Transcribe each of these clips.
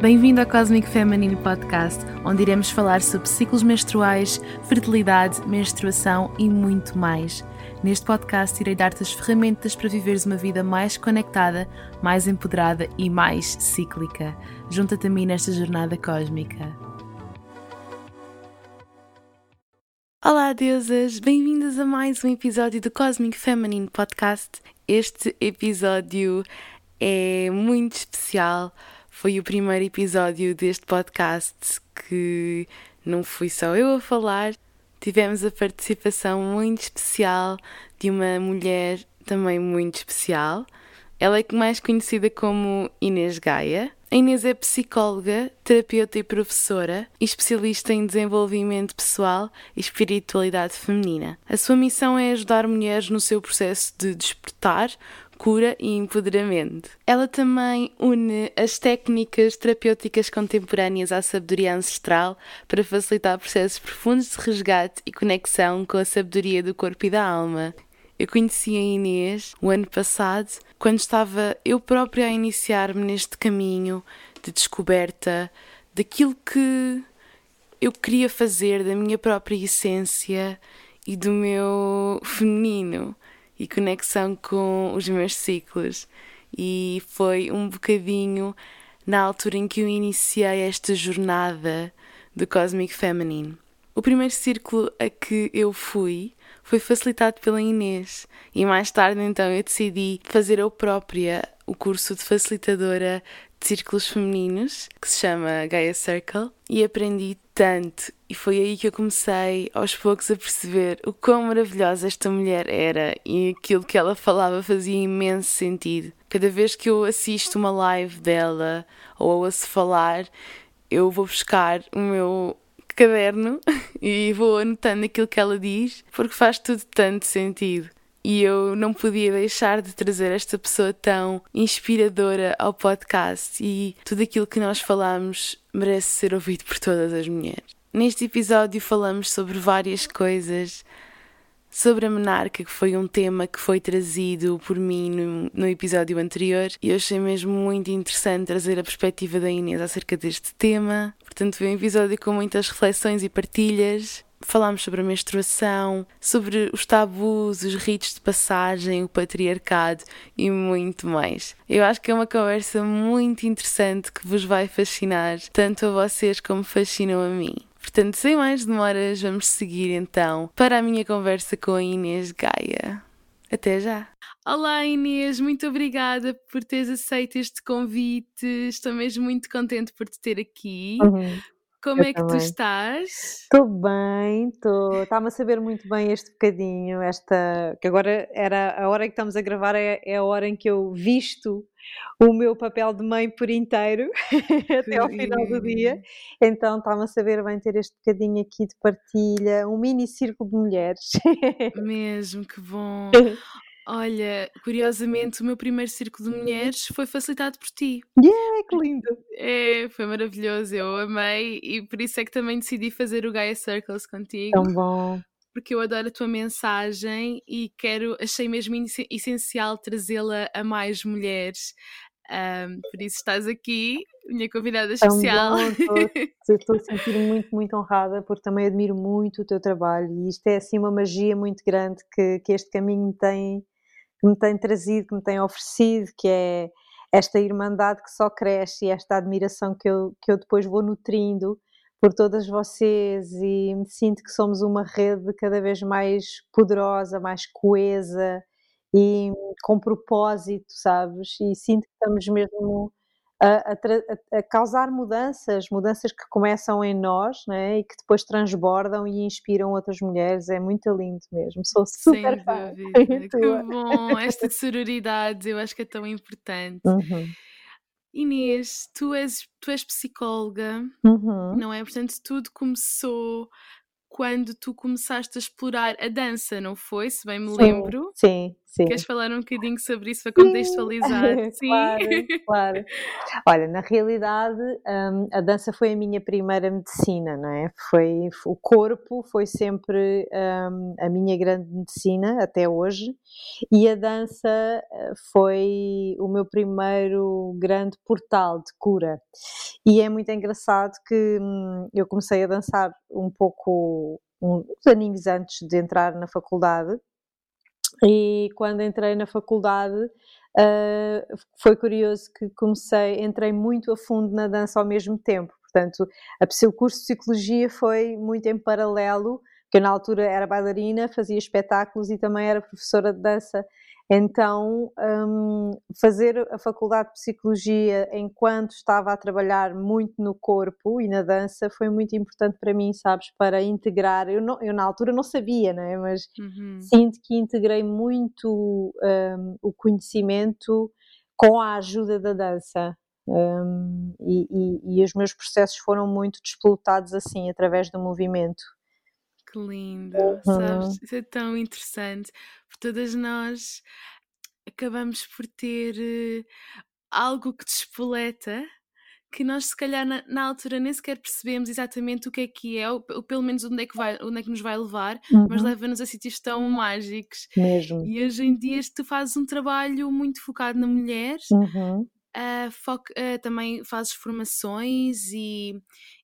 Bem-vindo ao Cosmic Feminine Podcast, onde iremos falar sobre ciclos menstruais, fertilidade, menstruação e muito mais. Neste podcast, irei dar-te as ferramentas para viveres uma vida mais conectada, mais empoderada e mais cíclica. Junta-te a mim nesta jornada cósmica. Olá, deusas! Bem-vindas a mais um episódio do Cosmic Feminine Podcast. Este episódio é muito especial. Foi o primeiro episódio deste podcast que não fui só eu a falar, tivemos a participação muito especial de uma mulher também muito especial. Ela é mais conhecida como Inês Gaia. A Inês é psicóloga, terapeuta e professora e especialista em desenvolvimento pessoal e espiritualidade feminina. A sua missão é ajudar mulheres no seu processo de despertar, cura e empoderamento. Ela também une as técnicas terapêuticas contemporâneas à sabedoria ancestral para facilitar processos profundos de resgate e conexão com a sabedoria do corpo e da alma. Eu conheci a Inês o ano passado, quando estava eu própria a iniciar-me neste caminho de descoberta daquilo que eu queria fazer, da minha própria essência e do meu feminino e conexão com os meus ciclos. E foi um bocadinho na altura em que eu iniciei esta jornada do Cosmic Feminine. O primeiro círculo a que eu fui foi facilitado pela Inês e mais tarde então eu decidi fazer eu própria o curso de facilitadora de círculos femininos que se chama Gaia Circle e aprendi tanto e foi aí que eu comecei aos poucos a perceber o quão maravilhosa esta mulher era e aquilo que ela falava fazia imenso sentido. Cada vez que eu assisto uma live dela ou a ouço falar, eu vou buscar o meu caderno e vou anotando aquilo que ela diz porque faz tudo tanto sentido. E eu não podia deixar de trazer esta pessoa tão inspiradora ao podcast e tudo aquilo que nós falamos merece ser ouvido por todas as mulheres. Neste episódio falamos sobre várias coisas, sobre a menarca, que foi um tema que foi trazido por mim no, no, episódio anterior, e eu achei mesmo muito interessante trazer a perspectiva da Inês acerca deste tema. Portanto, foi um episódio com muitas reflexões e partilhas. Falámos sobre a menstruação, sobre os tabus, os ritos de passagem, o patriarcado e muito mais. Eu acho que é uma conversa muito interessante que vos vai fascinar, tanto a vocês como fascinam a mim. Portanto, sem mais demoras, vamos seguir então para a minha conversa com a Inês Gaia. Até já! Olá Inês, muito obrigada por teres aceito este convite. Estou mesmo muito contente por te ter aqui. Uhum. Como Eu é que também. tu estás? Estou bem, estou. Estava a saber muito bem este bocadinho, esta que agora era a hora que estamos a gravar é, é a hora em que eu visto o meu papel de mãe por inteiro até ao final do dia. Então está-me a saber bem ter este bocadinho aqui de partilha, um mini círculo de mulheres. Mesmo, que bom. Olha, curiosamente, o meu primeiro círculo de mulheres foi facilitado por ti. Yeah, que lindo! É, foi maravilhoso, eu amei e por isso é que também decidi fazer o Gaia Circles contigo. Tão bom! Porque eu adoro a tua mensagem e quero, achei mesmo essencial trazê-la a mais mulheres. Um, por isso estás aqui, minha convidada especial. estou a sentir muito, muito honrada porque também admiro muito o teu trabalho e isto é assim uma magia muito grande que, que este caminho me tem que me tem trazido, que me tem oferecido, que é esta irmandade que só cresce e esta admiração que eu, que eu depois vou nutrindo por todas vocês e me sinto que somos uma rede cada vez mais poderosa, mais coesa e com propósito, sabes? E sinto que estamos mesmo a, a, a, causar mudanças, mudanças que começam em nós né, e que depois transbordam e inspiram outras mulheres. É muito lindo mesmo. Sou super Sem fã. que bom! Esta sororidade eu acho que é tão importante. Uhum. Inês, tu és, tu és psicóloga, uhum. não é? Portanto, tudo começou quando tu começaste a explorar a dança, não foi? Se bem me lembro. Sim, sim. Queres falar um bocadinho sobre isso para contextualizar? Sim, claro, claro. Olha, na realidade, um, a dança foi a minha primeira medicina, não é? Foi, o corpo foi sempre um, a minha grande medicina até hoje e a dança eh, foi o meu primeiro grande portal de cura. E é muito engraçado que hum, eu comecei a dançar um pouco uns aninhos antes de entrar na faculdade e quando entrei na faculdade, uh, foi curioso que comecei, entrei muito a fundo na dança ao mesmo tempo. Portanto, a, o curso de psicologia foi muito em paralelo, porque eu na altura era bailarina, fazia espetáculos e também era professora de dança então, um, fazer a faculdade de psicologia enquanto estava a trabalhar muito no corpo e na dança foi muito importante para mim, sabes, para integrar. Eu, não, eu na altura não sabia, não é? Mas uhum. sinto que integrei muito um, o conhecimento com a ajuda da dança. Um, e, e, e os meus processos foram muito despolutados assim, através do movimento. Que lindo, uhum. sabes? Isso é tão interessante, porque todas nós acabamos por ter uh, algo que despoleta que nós se calhar na, na, altura nem sequer percebemos exatamente o que é que é, ou, ou pelo menos onde é que, vai, onde é que nos vai levar, uhum. mas leva-nos a sítios tão mágicos. Mesmo. E hoje em dia tu fazes um trabalho muito focado na mulher, uhum. uh, uh, também fazes formações e,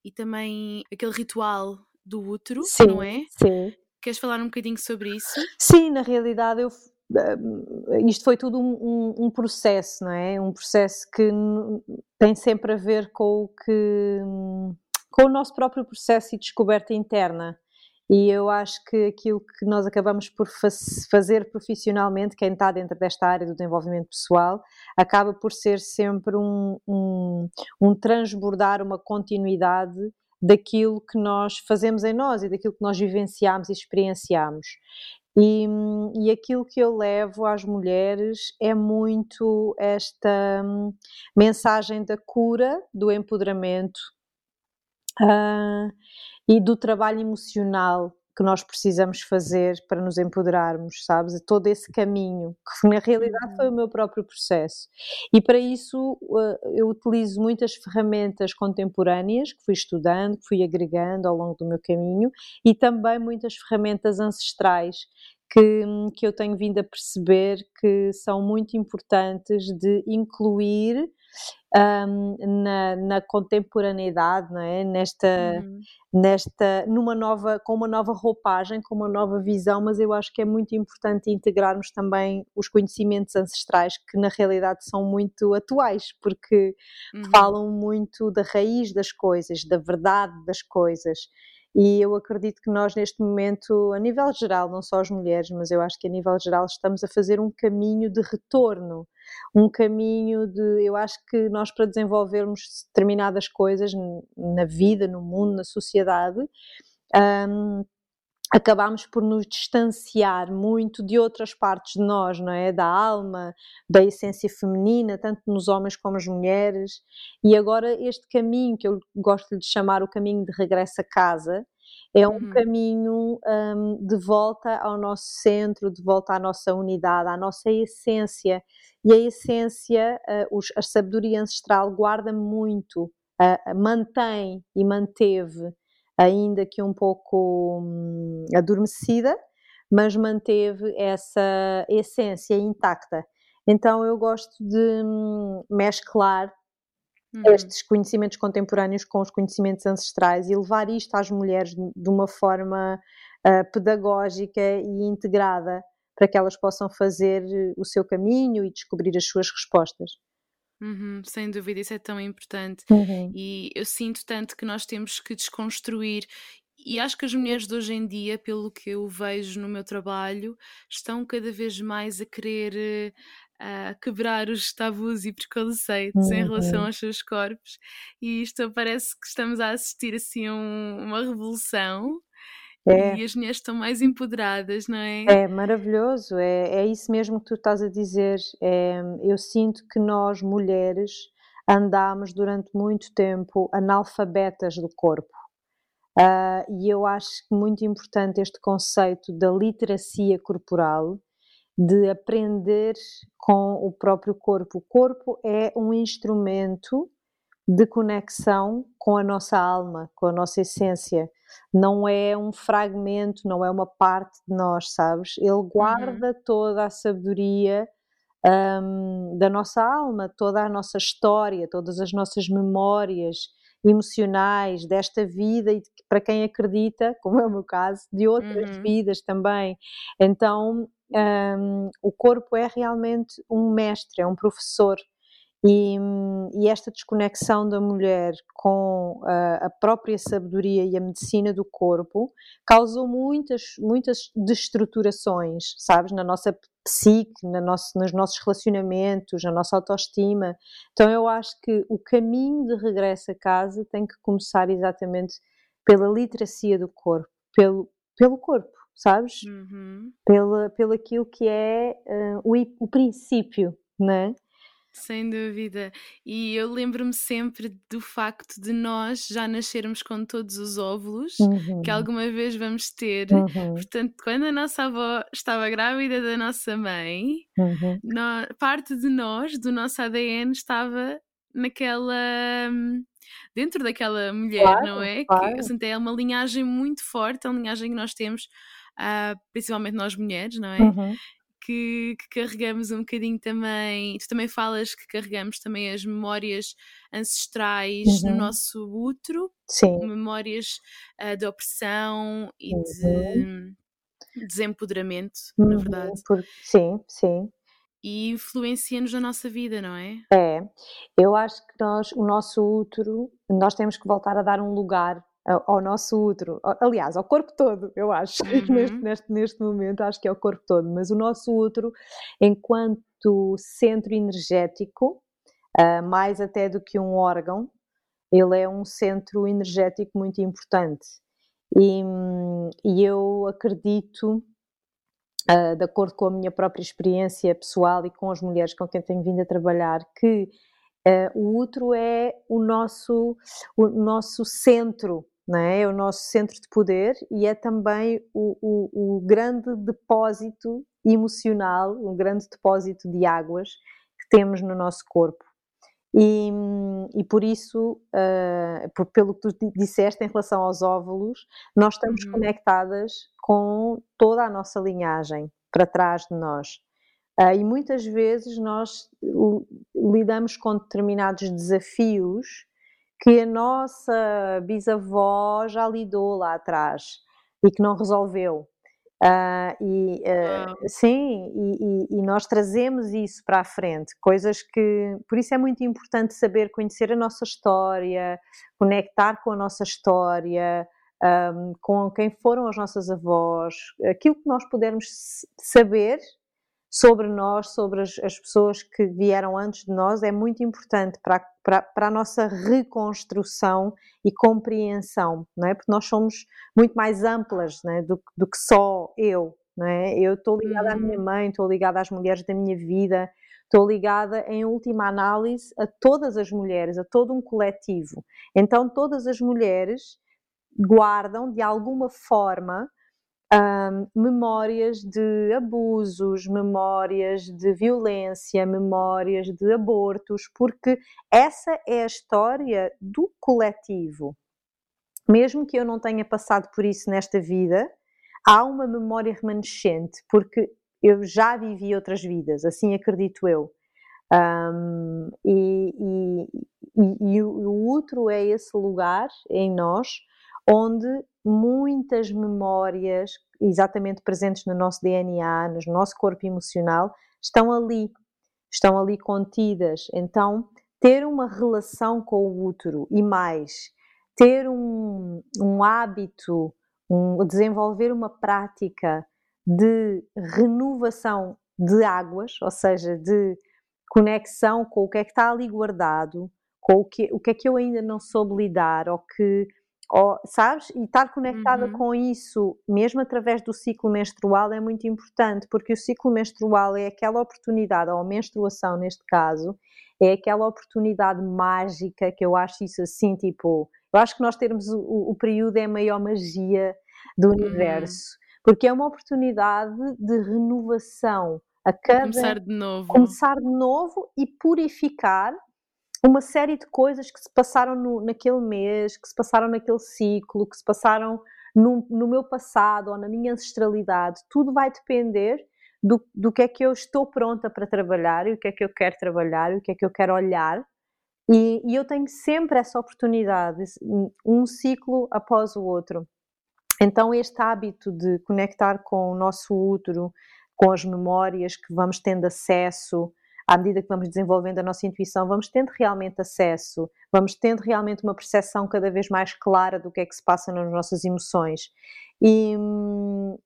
e também aquele ritual do útero, sim, não é? Sim. Queres falar um bocadinho sobre isso? Sim, na realidade eu hum, isto foi tudo um, um, um, processo, não é? Um processo que tem sempre a ver com o que com o nosso próprio processo e descoberta interna. E eu acho que aquilo que nós acabamos por fazer profissionalmente, quem está dentro desta área do desenvolvimento pessoal, acaba por ser sempre um, um transbordar, uma continuidade daquilo que nós fazemos em nós e daquilo que nós vivenciamos e experienciamos. E, e aquilo que eu levo às mulheres é muito esta hum, mensagem da cura, do empoderamento uh, e do trabalho emocional que nós precisamos fazer para nos empoderarmos, sabes? Todo esse caminho, que na realidade foi o uhum. meu próprio processo. E para isso eh, eu utilizo muitas ferramentas contemporâneas que fui estudando, que fui agregando ao longo do meu caminho e também muitas ferramentas ancestrais que, que eu tenho vindo a perceber que são muito importantes de incluir um, na, na, contemporaneidade, não é? Nesta, uhum. nesta, numa nova, com uma nova roupagem, com uma nova visão, mas eu acho que é muito importante integrarmos também os conhecimentos ancestrais que na realidade são muito atuais, porque uhum. falam muito da raiz das coisas, da verdade das coisas. E eu acredito que nós, neste momento, a nível geral, não só as mulheres, mas eu acho que a nível geral, estamos a fazer um caminho de retorno, um caminho de. Eu acho que nós, para desenvolvermos determinadas coisas na vida, no mundo, na sociedade, um, acabamos por nos distanciar muito de outras partes de nós, não é? Da alma, da essência feminina, tanto nos homens como nas mulheres. E agora este caminho, que eu gosto de chamar o caminho de regresso a casa, é um uhum. caminho um, de volta ao nosso centro, de volta à nossa unidade, à nossa essência. E a essência, uh, os, a sabedoria ancestral guarda muito, uh, mantém e manteve ainda que um pouco hum, adormecida, mas manteve essa essência intacta. Então eu gosto de hum, mesclar uhum. estes conhecimentos contemporâneos com os conhecimentos ancestrais e levar isto às mulheres de uma forma uh, pedagógica e integrada para que elas possam fazer o seu caminho e descobrir as suas respostas. Uhum, sem dúvida, isso é tão importante. Uhum. E eu sinto tanto que nós temos que desconstruir. E acho que as mulheres de hoje em dia, pelo que eu vejo no meu trabalho, estão cada vez mais a querer uh, quebrar os tabus e preconceitos uhum. em relação uhum. aos seus corpos. E isto parece que estamos a assistir assim a um, uma revolução é. E as mulheres estão mais empoderadas, não é? É maravilhoso, é, é isso mesmo que tu estás a dizer. É, eu sinto que nós, mulheres, andámos durante muito tempo analfabetas do corpo. Uh, e eu acho muito importante este conceito da literacia corporal de aprender com o próprio corpo. O corpo é um instrumento de conexão com a nossa alma, com a nossa essência. Não é um fragmento, não é uma parte de nós, sabes? Ele Uhum. guarda toda a sabedoria um, da nossa alma, toda a nossa história, todas as nossas memórias emocionais desta vida e para quem acredita, como é o meu caso, de outras Uhum. vidas também. Então, um, o corpo é realmente um mestre, é um professor. E, e esta desconexão da mulher com a, a própria sabedoria e a medicina do corpo causou muitas, muitas destruturações, sabes, na nossa psique, na nosso, nos nossos relacionamentos, na nossa autoestima. Então eu acho que o caminho de regresso a casa tem que começar exatamente pela literacia do corpo, pelo, pelo corpo, sabes? Uhum. Pela, pelo aquilo que é uh, o, o princípio, não é? Sem dúvida. E eu lembro-me sempre do facto de nós já nascermos com todos os óvulos Uhum, que alguma vez vamos ter. uhum, Portanto, quando a nossa avó estava grávida da nossa mãe, uhum. parte de nós, do nosso ADN, estava naquela. hum, dentro daquela mulher, não Claro, é? Que, claro. portanto, é uma linhagem muito forte, é uma linhagem que nós temos, ah, principalmente nós mulheres, não é? Que, que carregamos um bocadinho também. Tu também falas que carregamos também as memórias ancestrais no Uhum. nosso útero, Sim, memórias ah, de opressão e Uhum. de desempoderamento, na uhum, verdade. por- sim, sim. E influencia-nos na nossa vida, não é? É, eu acho que nós, o nosso útero, nós temos que voltar a dar um lugar ao, ao nosso útero, aliás, ao corpo todo, eu acho, neste, Uhum. neste, neste momento acho que é o corpo todo, mas o nosso útero, enquanto centro energético, ah, mais até do que um órgão, ele é um centro energético muito importante. E, e eu acredito uh, de acordo com a minha própria experiência pessoal e com as mulheres com quem tenho vindo a trabalhar, que uh, o útero é o nosso, o nosso centro, não é? é o nosso centro de poder e é também o, o, o grande depósito emocional, um grande depósito de águas que temos no nosso corpo. E, e por isso, uh, por, pelo que tu disseste em relação aos óvulos, nós estamos Uhum. conectadas com toda a nossa linhagem para trás de nós. Uh, e muitas vezes nós lidamos com determinados desafios que a nossa bisavó já lidou lá atrás e que não resolveu. Uh, e, uh, sim, e, e, e, nós trazemos isso para a frente, coisas que. Por isso é muito importante saber conhecer a nossa história, conectar com a nossa história, um, com quem foram as nossas avós, aquilo que nós pudermos saber sobre nós, sobre as, as, pessoas que vieram antes de nós, é muito importante para, para, para a nossa reconstrução e compreensão, não é? Porque nós somos muito mais amplas é? do, do que só eu, não é? Eu estou ligada Uhum. à minha mãe, estou ligada às mulheres da minha vida, estou ligada, em última análise, a todas as mulheres, a todo um coletivo. Então, todas as mulheres guardam, de alguma forma, um, memórias de abusos, memórias de violência, memórias de abortos, porque essa é a história do coletivo. Mesmo que eu não tenha passado por isso nesta vida, há uma memória remanescente, porque eu já vivi outras vidas, assim acredito eu. Um, e, e, e, e o útero é esse lugar em nós onde muitas memórias, exatamente presentes no nosso DNA, no nosso corpo emocional, estão ali, estão ali contidas. Então, ter uma relação com o útero e mais, ter um, um hábito, um, desenvolver uma prática de renovação de águas, ou seja, de conexão com o que é que está ali guardado, com o que, o que é que eu ainda não soube lidar, ou que ou, sabes? E estar conectada Uhum. com isso, mesmo através do ciclo menstrual, é muito importante, porque o ciclo menstrual é aquela oportunidade, ou a menstruação neste caso, é aquela oportunidade mágica que eu acho isso assim, tipo, eu acho que nós termos o, o período é a maior magia do Uhum. universo, porque é uma oportunidade de renovação a cada Começar de novo. começar de novo e purificar uma série de coisas que se passaram no, naquele mês, que se passaram naquele ciclo, que se passaram no, no meu passado ou na minha ancestralidade. Tudo vai depender do, do que é que eu estou pronta para trabalhar e o que é que eu quero trabalhar e o que é que eu quero olhar. E, e eu tenho sempre essa oportunidade, um ciclo após o outro. Então, este hábito de conectar com o nosso útero, com as memórias que vamos tendo acesso, à medida que vamos desenvolvendo a nossa intuição, vamos tendo realmente acesso, vamos tendo realmente uma percepção cada vez mais clara do que é que se passa nas nossas emoções. E,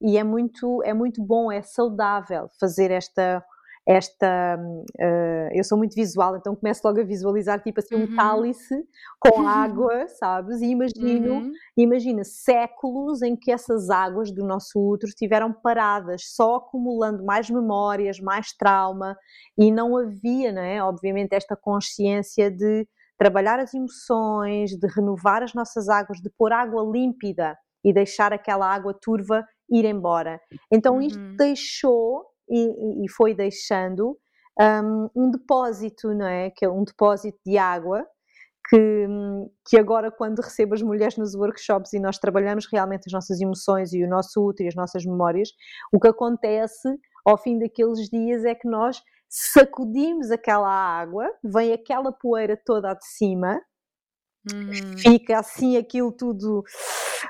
e é, muito, é muito bom, é saudável fazer esta esta. Uh, eu sou muito visual, então começo logo a visualizar tipo assim um uhum. cálice com água, sabes? E imagino, uhum. imagina séculos em que essas águas do nosso útero estiveram paradas, só acumulando mais memórias, mais trauma, e não havia, não é? Obviamente, esta consciência de trabalhar as emoções, de renovar as nossas águas, de pôr água límpida e deixar aquela água turva ir embora. Então isto uhum. deixou e, e foi deixando um, um, depósito, não é? Que é um depósito de água que, que agora, quando recebo as mulheres nos workshops e nós trabalhamos realmente as nossas emoções e o nosso útero e as nossas memórias, o que acontece ao fim daqueles dias é que nós sacudimos aquela água, vem aquela poeira toda de cima, uhum. fica assim aquilo tudo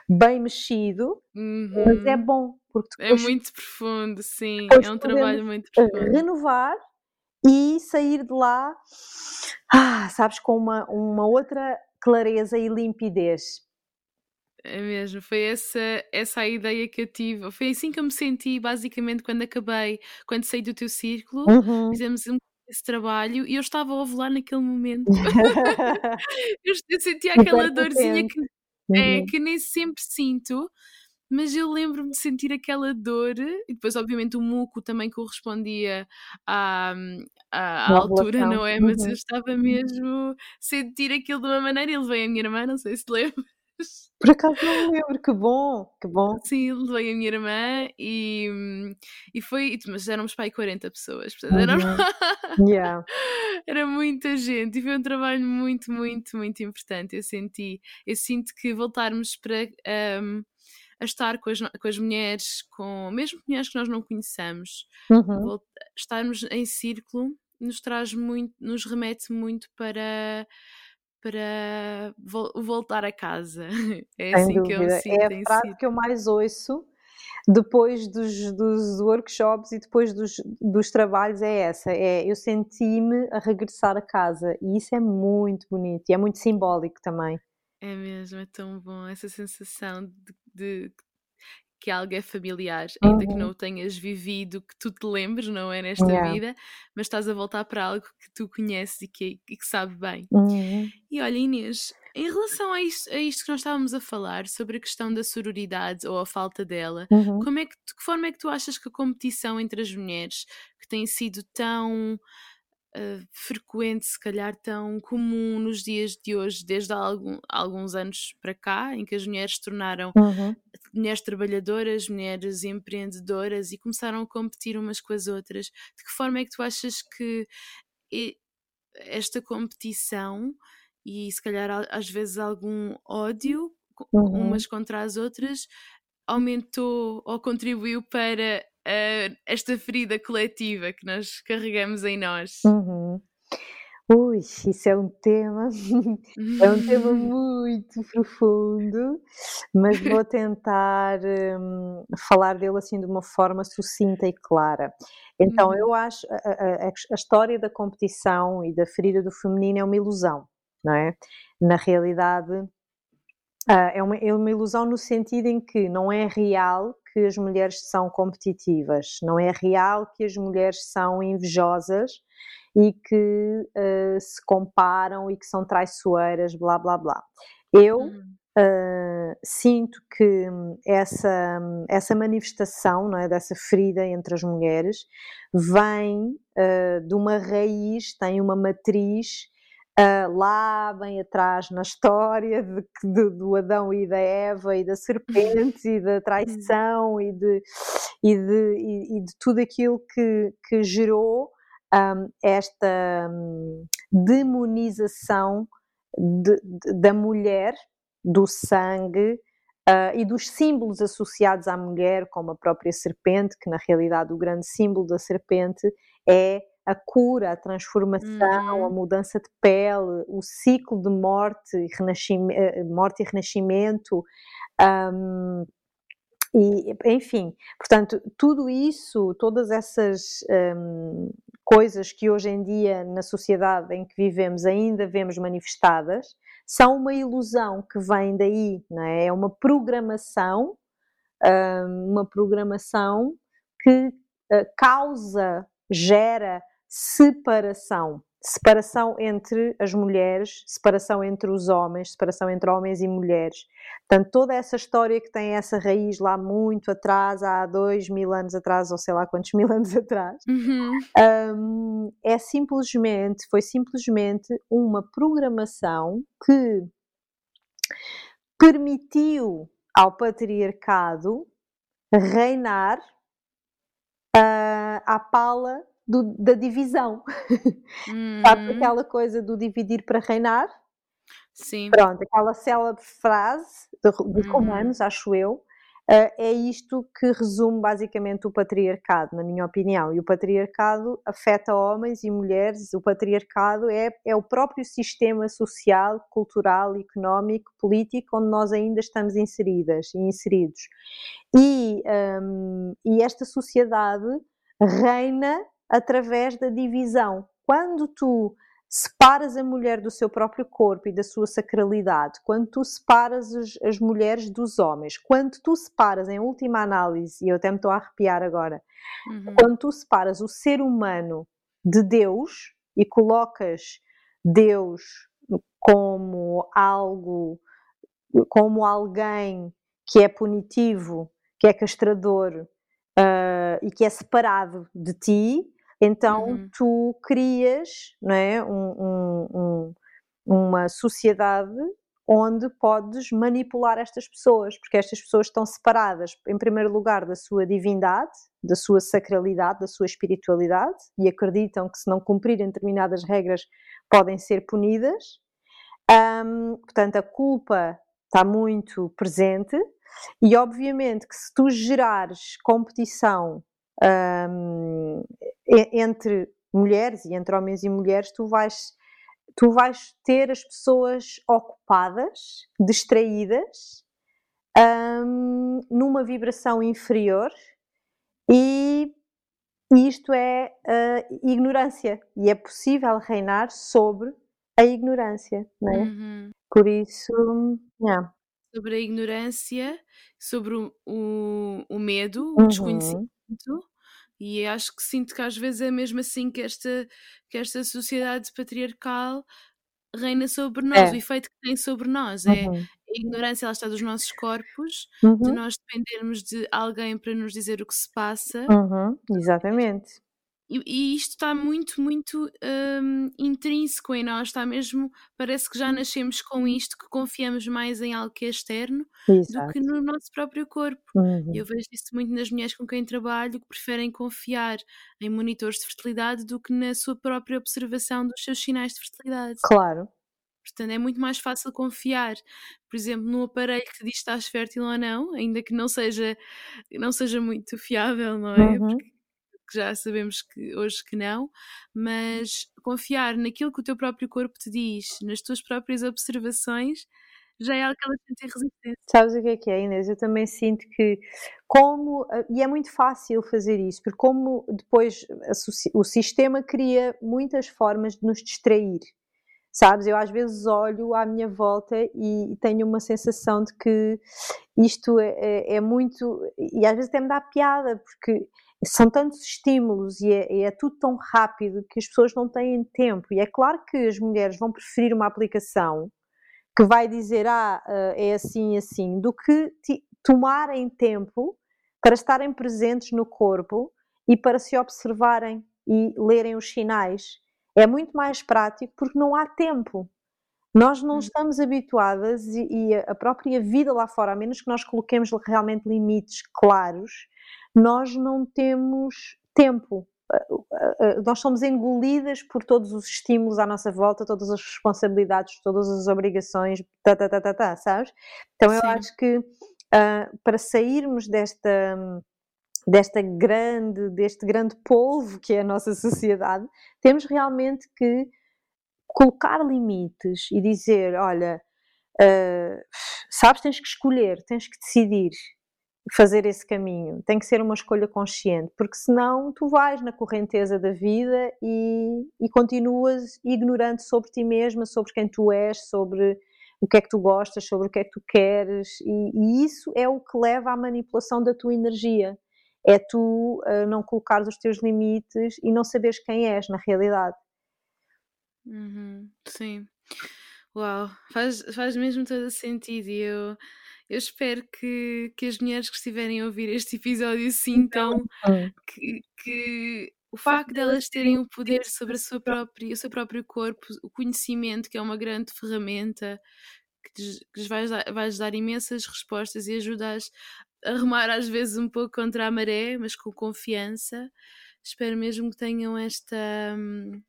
bem mexido, uhum. mas é bom, porque é muito profundo, sim. É um trabalho muito profundo. Renovar e sair de lá, ah, sabes, com uma, uma outra clareza e limpidez. É mesmo, foi essa, essa a ideia que eu tive. Foi assim que eu me senti, basicamente, quando acabei, quando saí do teu círculo, uhum. fizemos um esse trabalho e eu estava a ovular naquele momento. eu, eu sentia aquela dorzinha que, é, uhum. que nem sempre sinto, mas eu lembro-me de sentir aquela dor, e depois, obviamente, o muco também correspondia à, à, à altura, não é? Mas uhum. eu estava mesmo a sentir aquilo de uma maneira, e levei a minha irmã, não sei se te lembras. Por acaso não lembro, que bom, que bom. Sim, levei a minha irmã e, e foi, mas éramos para aí 40 pessoas, portanto era, uhum. yeah. era muita gente e foi um trabalho muito, muito, muito importante. Eu senti, eu sinto que voltarmos para um, a estar com as, com as mulheres, com mesmo mulheres que nós não conheçamos, uhum. estarmos em círculo nos traz muito, nos remete muito para para vo voltar a casa. É Sem assim dúvida. que eu sinto. É a frase que eu mais ouço depois dos, dos workshops e depois dos, dos trabalhos é essa, é eu senti-me a regressar a casa e isso é muito bonito e é muito simbólico também. É mesmo, é tão bom essa sensação de, de que algo é familiar, ainda que não uhum. o tenhas vivido, que tu te lembres, não é nesta yeah. vida, mas estás a voltar para algo que tu conheces e que, e que sabe bem. Uhum. E olha, Inês, em relação a isto, a isto, que nós estávamos a falar, sobre a questão da sororidade ou a falta dela, uhum. como é que, de que forma é que tu achas que a competição entre as mulheres, que tem sido tão uh, frequente, se calhar tão comum nos dias de hoje, desde há algum, alguns anos para cá, em que as mulheres se tornaram uhum. mulheres trabalhadoras, mulheres empreendedoras e começaram a competir umas com as outras. De que forma é que tu achas que esta competição e se calhar às vezes algum ódio uhum. umas contra as outras aumentou ou contribuiu para uh, esta ferida coletiva que nós carregamos em nós. Uhum. Ui, isso é um tema, é um tema muito profundo, mas vou tentar um, falar dele assim de uma forma sucinta e clara. Então, uhum. eu acho a, a, a, história da competição e da ferida do feminino é uma ilusão, não é? Na realidade, uh, é, uma, é uma ilusão no sentido em que não é real que as mulheres são competitivas, não é real que as mulheres são invejosas e que uh, se comparam e que são traiçoeiras, blá blá blá. Eu uh, sinto que essa, essa manifestação não é, dessa ferida entre as mulheres vem uh, de uma raiz, tem uma matriz uh, lá bem atrás na história de, de, do Adão e da Eva e da serpente e da traição e de, e de, e, e de tudo aquilo que, que gerou um, esta um, demonização de, da mulher, do sangue, Uh, e dos símbolos associados à mulher, como a própria serpente, que na realidade o grande símbolo da serpente é a cura, a transformação, uhum. a mudança de pele, o ciclo de morte e renascimento, eh, morte e renascimento. Um, e, enfim, portanto, tudo isso, todas essas um, coisas que hoje em dia na sociedade em que vivemos ainda vemos manifestadas, são uma ilusão que vem daí, não é? É uma programação, hum, uma programação que uh, causa, gera separação. Separação entre as mulheres, separação entre os homens, separação entre homens e mulheres. Portanto, toda essa história que tem essa raiz lá muito atrás, há dois mil anos atrás, ou sei lá quantos mil anos atrás, uhum. um, é simplesmente, foi simplesmente uma programação que permitiu ao patriarcado reinar uh, à pala do, da divisão. Hum. Sabe aquela coisa do dividir para reinar? Sim. Pronto, aquela célebre frase dos uhum. romanos, acho eu, uh, é isto que resume basicamente o patriarcado, na minha opinião. E o patriarcado afeta homens e mulheres. O patriarcado é, é o próprio sistema social, cultural, económico, político onde nós ainda estamos inseridas e inseridos. E, um, e esta sociedade reina através da divisão. Quando tu separas a mulher do seu próprio corpo e da sua sacralidade, quando tu separas as, as mulheres dos homens, quando tu separas, em última análise, e eu até me estou a arrepiar agora, uhum. quando tu separas o ser humano de Deus e colocas Deus como algo, como alguém que é punitivo, que é castrador uh, e que é separado de ti, então uhum. tu crias não é, um, um, um, uma sociedade onde podes manipular estas pessoas, porque estas pessoas estão separadas, em primeiro lugar, da sua divindade, da sua sacralidade, da sua espiritualidade, e acreditam que se não cumprirem determinadas regras podem ser punidas. Um, portanto, a culpa está muito presente, e obviamente que se tu gerares competição um, entre mulheres e entre homens e mulheres, tu vais, tu vais ter as pessoas ocupadas, distraídas, um, numa vibração inferior e isto é uh, ignorância e é possível reinar sobre a ignorância, não é? Uhum. Por isso, yeah. sobre a ignorância, sobre o, o, o medo, o uhum. Desconhecimento e acho que sinto que às vezes é mesmo assim que esta, que esta sociedade patriarcal reina sobre nós, é. o efeito que tem sobre nós. É uhum. É a ignorância ela está dos nossos corpos, uhum. de nós dependermos de alguém para nos dizer o que se passa. Uhum. Exatamente. E, e, isto está muito, muito um, intrínseco em nós, está mesmo, parece que já nascemos com isto, que confiamos mais em algo que é externo Exato. do que no nosso próprio corpo. Uhum. Eu vejo isso muito nas mulheres com quem trabalho, que preferem confiar em monitores de fertilidade do que na sua própria observação dos seus sinais de fertilidade. Claro. Portanto, é muito mais fácil confiar, por exemplo, no aparelho que diz se estás fértil ou não, ainda que não seja, não seja muito fiável, não é? Uhum. Porque que já sabemos que hoje que não, mas confiar naquilo que o teu próprio corpo te diz, nas tuas próprias observações, já é algo que resistência. Sabes o que é que é, Inês? Eu também sinto que, como, eh, e é muito fácil fazer isso, porque como depois o sistema cria muitas formas de nos distrair. Sabes, eu às vezes olho à minha volta e tenho uma sensação de que isto é, é, é muito. E às vezes até me dá piada, porque são tantos estímulos e é, é, tudo tão rápido que as pessoas não têm tempo. E é claro que as mulheres vão preferir uma aplicação que vai dizer, ah, eh, é assim assim, do que tomarem tempo para estarem presentes no corpo e para se observarem e lerem os sinais. é muito mais prático porque não há tempo. Nós não Hum. estamos habituadas e, e a própria vida lá fora, a menos que nós coloquemos realmente limites claros, nós não temos tempo. Nós somos engolidas por todos os estímulos à nossa volta, todas as responsabilidades, todas as obrigações, tá, tá, tá, tá, tá sabes? Então eu Sim. acho que uh, para sairmos desta desta grande, deste grande polvo que é a nossa sociedade, temos realmente que colocar limites e dizer, olha, uh, sabes, tens que escolher, tens que decidir fazer esse caminho, tem que ser uma escolha consciente, porque senão tu vais na correnteza da vida e, e continuas ignorante sobre ti mesma, sobre quem tu és, sobre o que é que tu gostas, sobre o que é que tu queres, e, e isso é o que leva à manipulação da tua energia é tu uh, não colocares os teus limites e não saberes quem és na realidade. Uhum, sim. Uau, faz, faz mesmo todo sentido e eu, eu espero que, que as mulheres que estiverem a ouvir este episódio sintam Hum. que, que o facto delas terem o poder sobre a sua própria, o seu próprio corpo, o conhecimento, que é uma grande ferramenta que lhes, que lhes vais, dar, vais dar imensas respostas e ajudas a remar às vezes um pouco contra a maré, mas com confiança. Espero mesmo que tenham esta. Hum,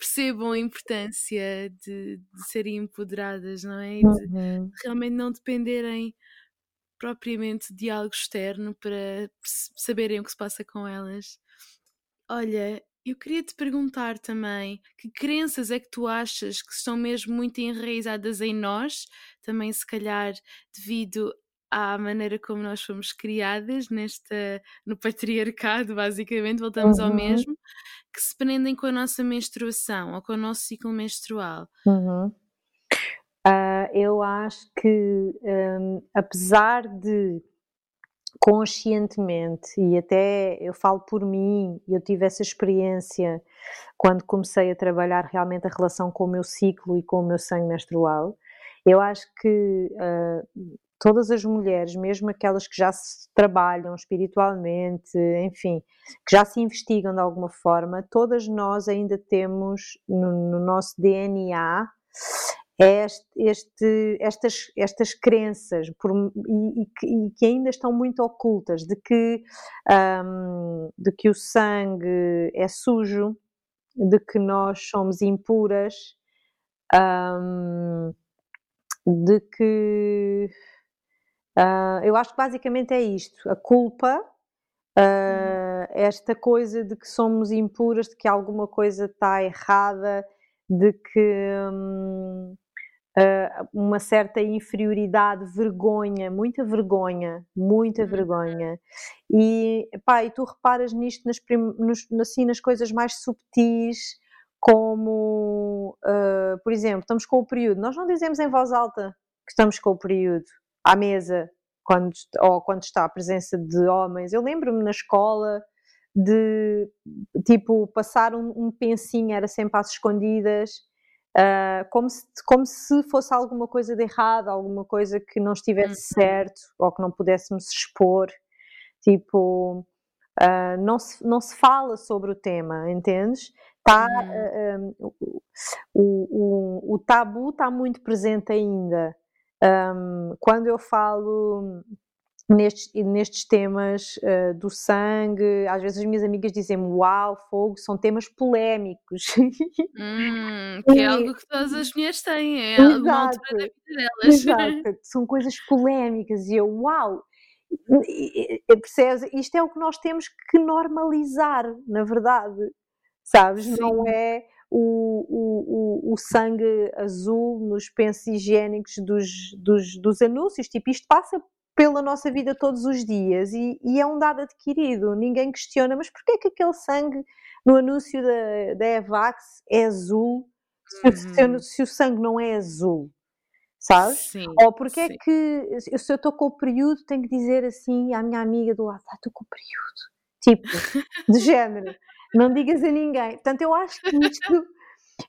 percebam a importância de, de serem empoderadas, não é? E de Uhum. realmente não dependerem propriamente de algo externo para saberem o que se passa com elas. Olha, eu queria te perguntar também que crenças é que tu achas que estão mesmo muito enraizadas em nós, também se calhar devido à maneira como nós fomos criadas nesta no patriarcado, basicamente, voltamos ao Uhum. mesmo, que se prendem com a nossa menstruação ou com o nosso ciclo menstrual. Uhum. Ah, eu acho que, hum, apesar de conscientemente, e até eu falo por mim, eu tive essa experiência quando comecei a trabalhar realmente a relação com o meu ciclo e com o meu sangue menstrual, eu acho que ah, todas as mulheres, mesmo aquelas que já se trabalham espiritualmente, enfim, que já se investigam de alguma forma, todas nós ainda temos no, no nosso DNA este, este, estas, estas crenças por, e, e, que, e, que, ainda estão muito ocultas de que, um, de que o sangue é sujo, de que nós somos impuras, um, de que uh, eu acho que basicamente é isto, a culpa, uh, esta coisa de que somos impuras, de que alguma coisa está errada, de que um, uh, uma certa inferioridade, vergonha, muita vergonha, muita vergonha. E, pá, e tu reparas nisto nas, nos, assim, nas coisas mais subtis, como, por exemplo, estamos com o período. Nós não dizemos em voz alta que estamos com o período à mesa, quando, ou quando está a presença de homens. Eu lembro-me na escola de, tipo, passar um, um pensinho, era sempre às escondidas, Uh, como, se, como se fosse alguma coisa de errado, alguma coisa que não estivesse Uhum. certo ou que não pudéssemos expor. Tipo, uh, não, se, não se fala sobre o tema, entendes? Tá, uh, um, o, o, o tabu está muito presente ainda. Um, quando eu falo nestes, nestes temas uh, do sangue, às vezes as minhas amigas dizem uau, fogo, são temas polémicos. Hum, que é algo que todas as mulheres têm, é alguma altura da vida delas. Exato, são coisas polémicas e eu, uau, percebes? Isto é o que nós temos que normalizar, na verdade, sabes? Sim. Não é o, o, o, sangue azul nos pensos higiênicos dos, dos, dos anúncios, tipo, isto passa pela nossa vida todos os dias e, e, é um dado adquirido, ninguém questiona, mas porquê é que aquele sangue no anúncio da, da Evax é azul se, Uhum. se, se, o sangue não é azul? Sabes? Sim, Ou porque é que se eu estou com o período tenho que dizer assim à minha amiga do lado, ah, estou com o período. Tipo, de género. Não digas a ninguém. Portanto, eu acho que isto,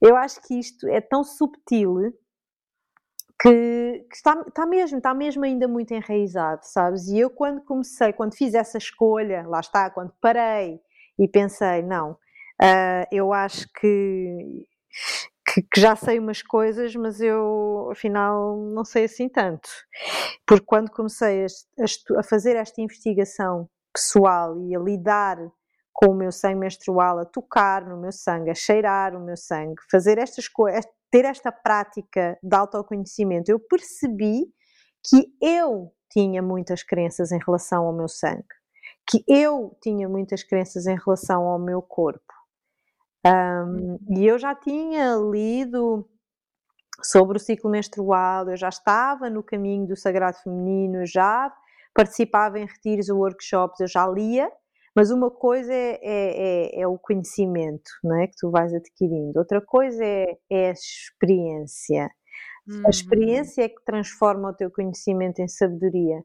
eu acho que isto é tão subtil que, que está, está, mesmo, está mesmo ainda muito enraizado, sabes? E eu quando comecei, quando fiz essa escolha, lá está, quando parei e pensei, não, Uh, eu acho que, que, que, já sei umas coisas, mas eu afinal não sei assim tanto. Porque quando comecei a, a, a fazer esta investigação pessoal e a lidar com o meu sangue menstrual, a tocar no meu sangue, a cheirar o meu sangue, fazer estas coisas, ter esta prática de autoconhecimento, eu percebi que eu tinha muitas crenças em relação ao meu sangue, que eu tinha muitas crenças em relação ao meu corpo. Um, e eu já tinha lido sobre o ciclo menstrual, eu já estava no caminho do sagrado feminino, eu já participava em retiros ou workshops, eu já lia, mas uma coisa é, é, é, é, o conhecimento não é, que tu vais adquirindo, outra coisa é, é a experiência. Uhum. A experiência é que transforma o teu conhecimento em sabedoria.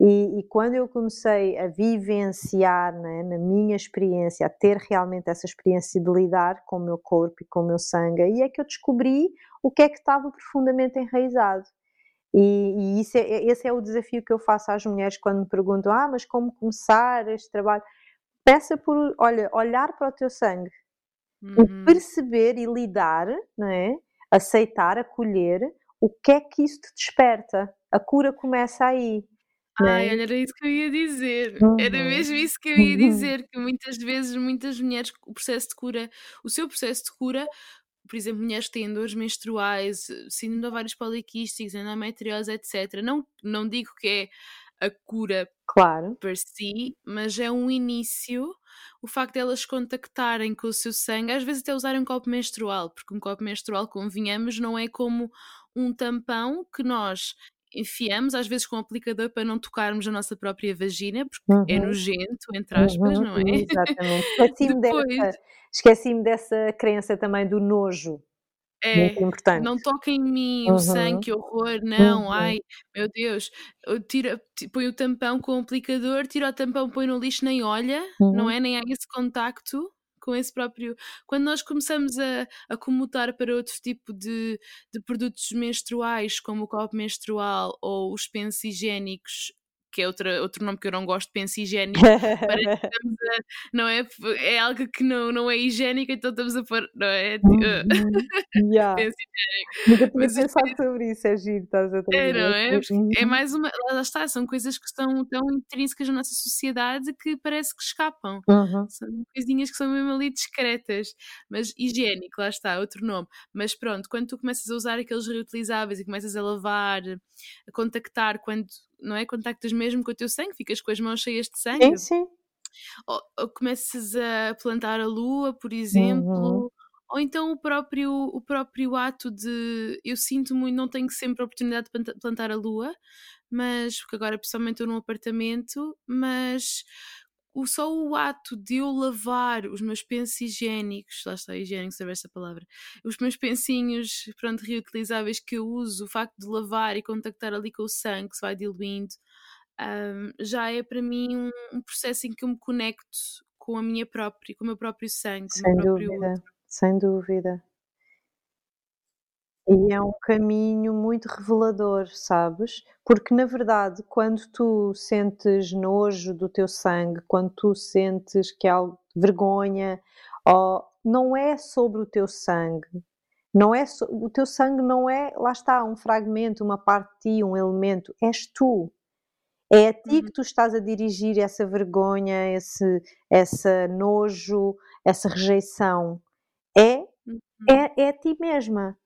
E, e, quando eu comecei a vivenciar, né, na minha experiência, a ter realmente essa experiência de lidar com o meu corpo e com o meu sangue, aí é que eu descobri o que é que estava profundamente enraizado. E, e isso é, esse é o desafio que eu faço às mulheres quando me perguntam: ah, mas como começar este trabalho? Peça por, olha, olhar para o teu sangue uhum. perceber e lidar, não é? aceitar, acolher o que é que isso te desperta. A cura começa aí. Ai, olha, era isso que eu ia dizer. Uhum. Era mesmo isso que eu ia uhum. dizer, que muitas vezes, muitas mulheres, o processo de cura, o seu processo de cura, por exemplo, mulheres que têm dores menstruais, síndrome de ovários poliquísticos, endometriose, etc. Não, não digo que é a cura claro. per si, mas é um início o facto de elas contactarem com o seu sangue, às vezes até usarem um copo menstrual, porque um copo menstrual, convenhamos, não é como um tampão que nós enfiamos, às vezes com um aplicador para não tocarmos a nossa própria vagina, porque é uhum. é nojento, entre aspas, uhum, não é? Exatamente. Esqueci-me Depois... dessa, esqueci dessa crença também do nojo. É, Muito importante. não toca em mim uhum. o sangue, que horror, não, uhum. ai, meu Deus, tira, põe o tampão com o aplicador, tira o tampão, põe no lixo, nem olha, uhum. não é? Nem há esse contacto com esse próprio. Quando nós começamos a, a comutar para outro tipo de, de produtos menstruais, como o copo menstrual ou os pensos higiênicos, que é outra, outro nome que eu não gosto, penso higiênico, a, não é? É algo que não, não é higiênico, então estamos a pôr, não é? Tipo, uhum. yeah. penso higiênico. Nunca tinha pensado é, sobre isso, é giro, estás a É, não é? Uhum. É mais uma, lá está, são coisas que estão tão intrínsecas na nossa sociedade que parece que escapam. Uhum. São coisinhas que são mesmo ali discretas, mas higiênico, lá está, outro nome. Mas pronto, quando tu começas a usar aqueles reutilizáveis e começas a lavar, a contactar, quando não é? Contactas mesmo com o teu sangue, ficas com as mãos cheias de sangue. Sim, sim. Ou, ou começas a plantar a lua, por exemplo. Uhum. Ou então o próprio, o próprio ato de. Eu sinto muito, não tenho sempre a oportunidade de plantar a lua, mas. Porque agora, pessoalmente, estou num apartamento, mas o, só o ato de eu lavar os meus pensos higiênicos, lá está, higiênico saber esta palavra, os meus pensinhos, pronto, reutilizáveis que eu uso, o facto de lavar e contactar ali com o sangue que se vai diluindo, um, já é para mim um, um, processo em que eu me conecto com a minha própria, com o meu próprio sangue, sem dúvida, sem dúvida. E é um caminho muito revelador, sabes? Porque na verdade, quando tu sentes nojo do teu sangue, quando tu sentes que há vergonha, oh, não é sobre o teu sangue. Não é so, o teu sangue não é, lá está, um fragmento, uma parte de ti, um elemento, és tu. É a ti uhum. que tu estás a dirigir essa vergonha, esse, essa nojo, essa rejeição. É, uhum. é, é a ti mesma.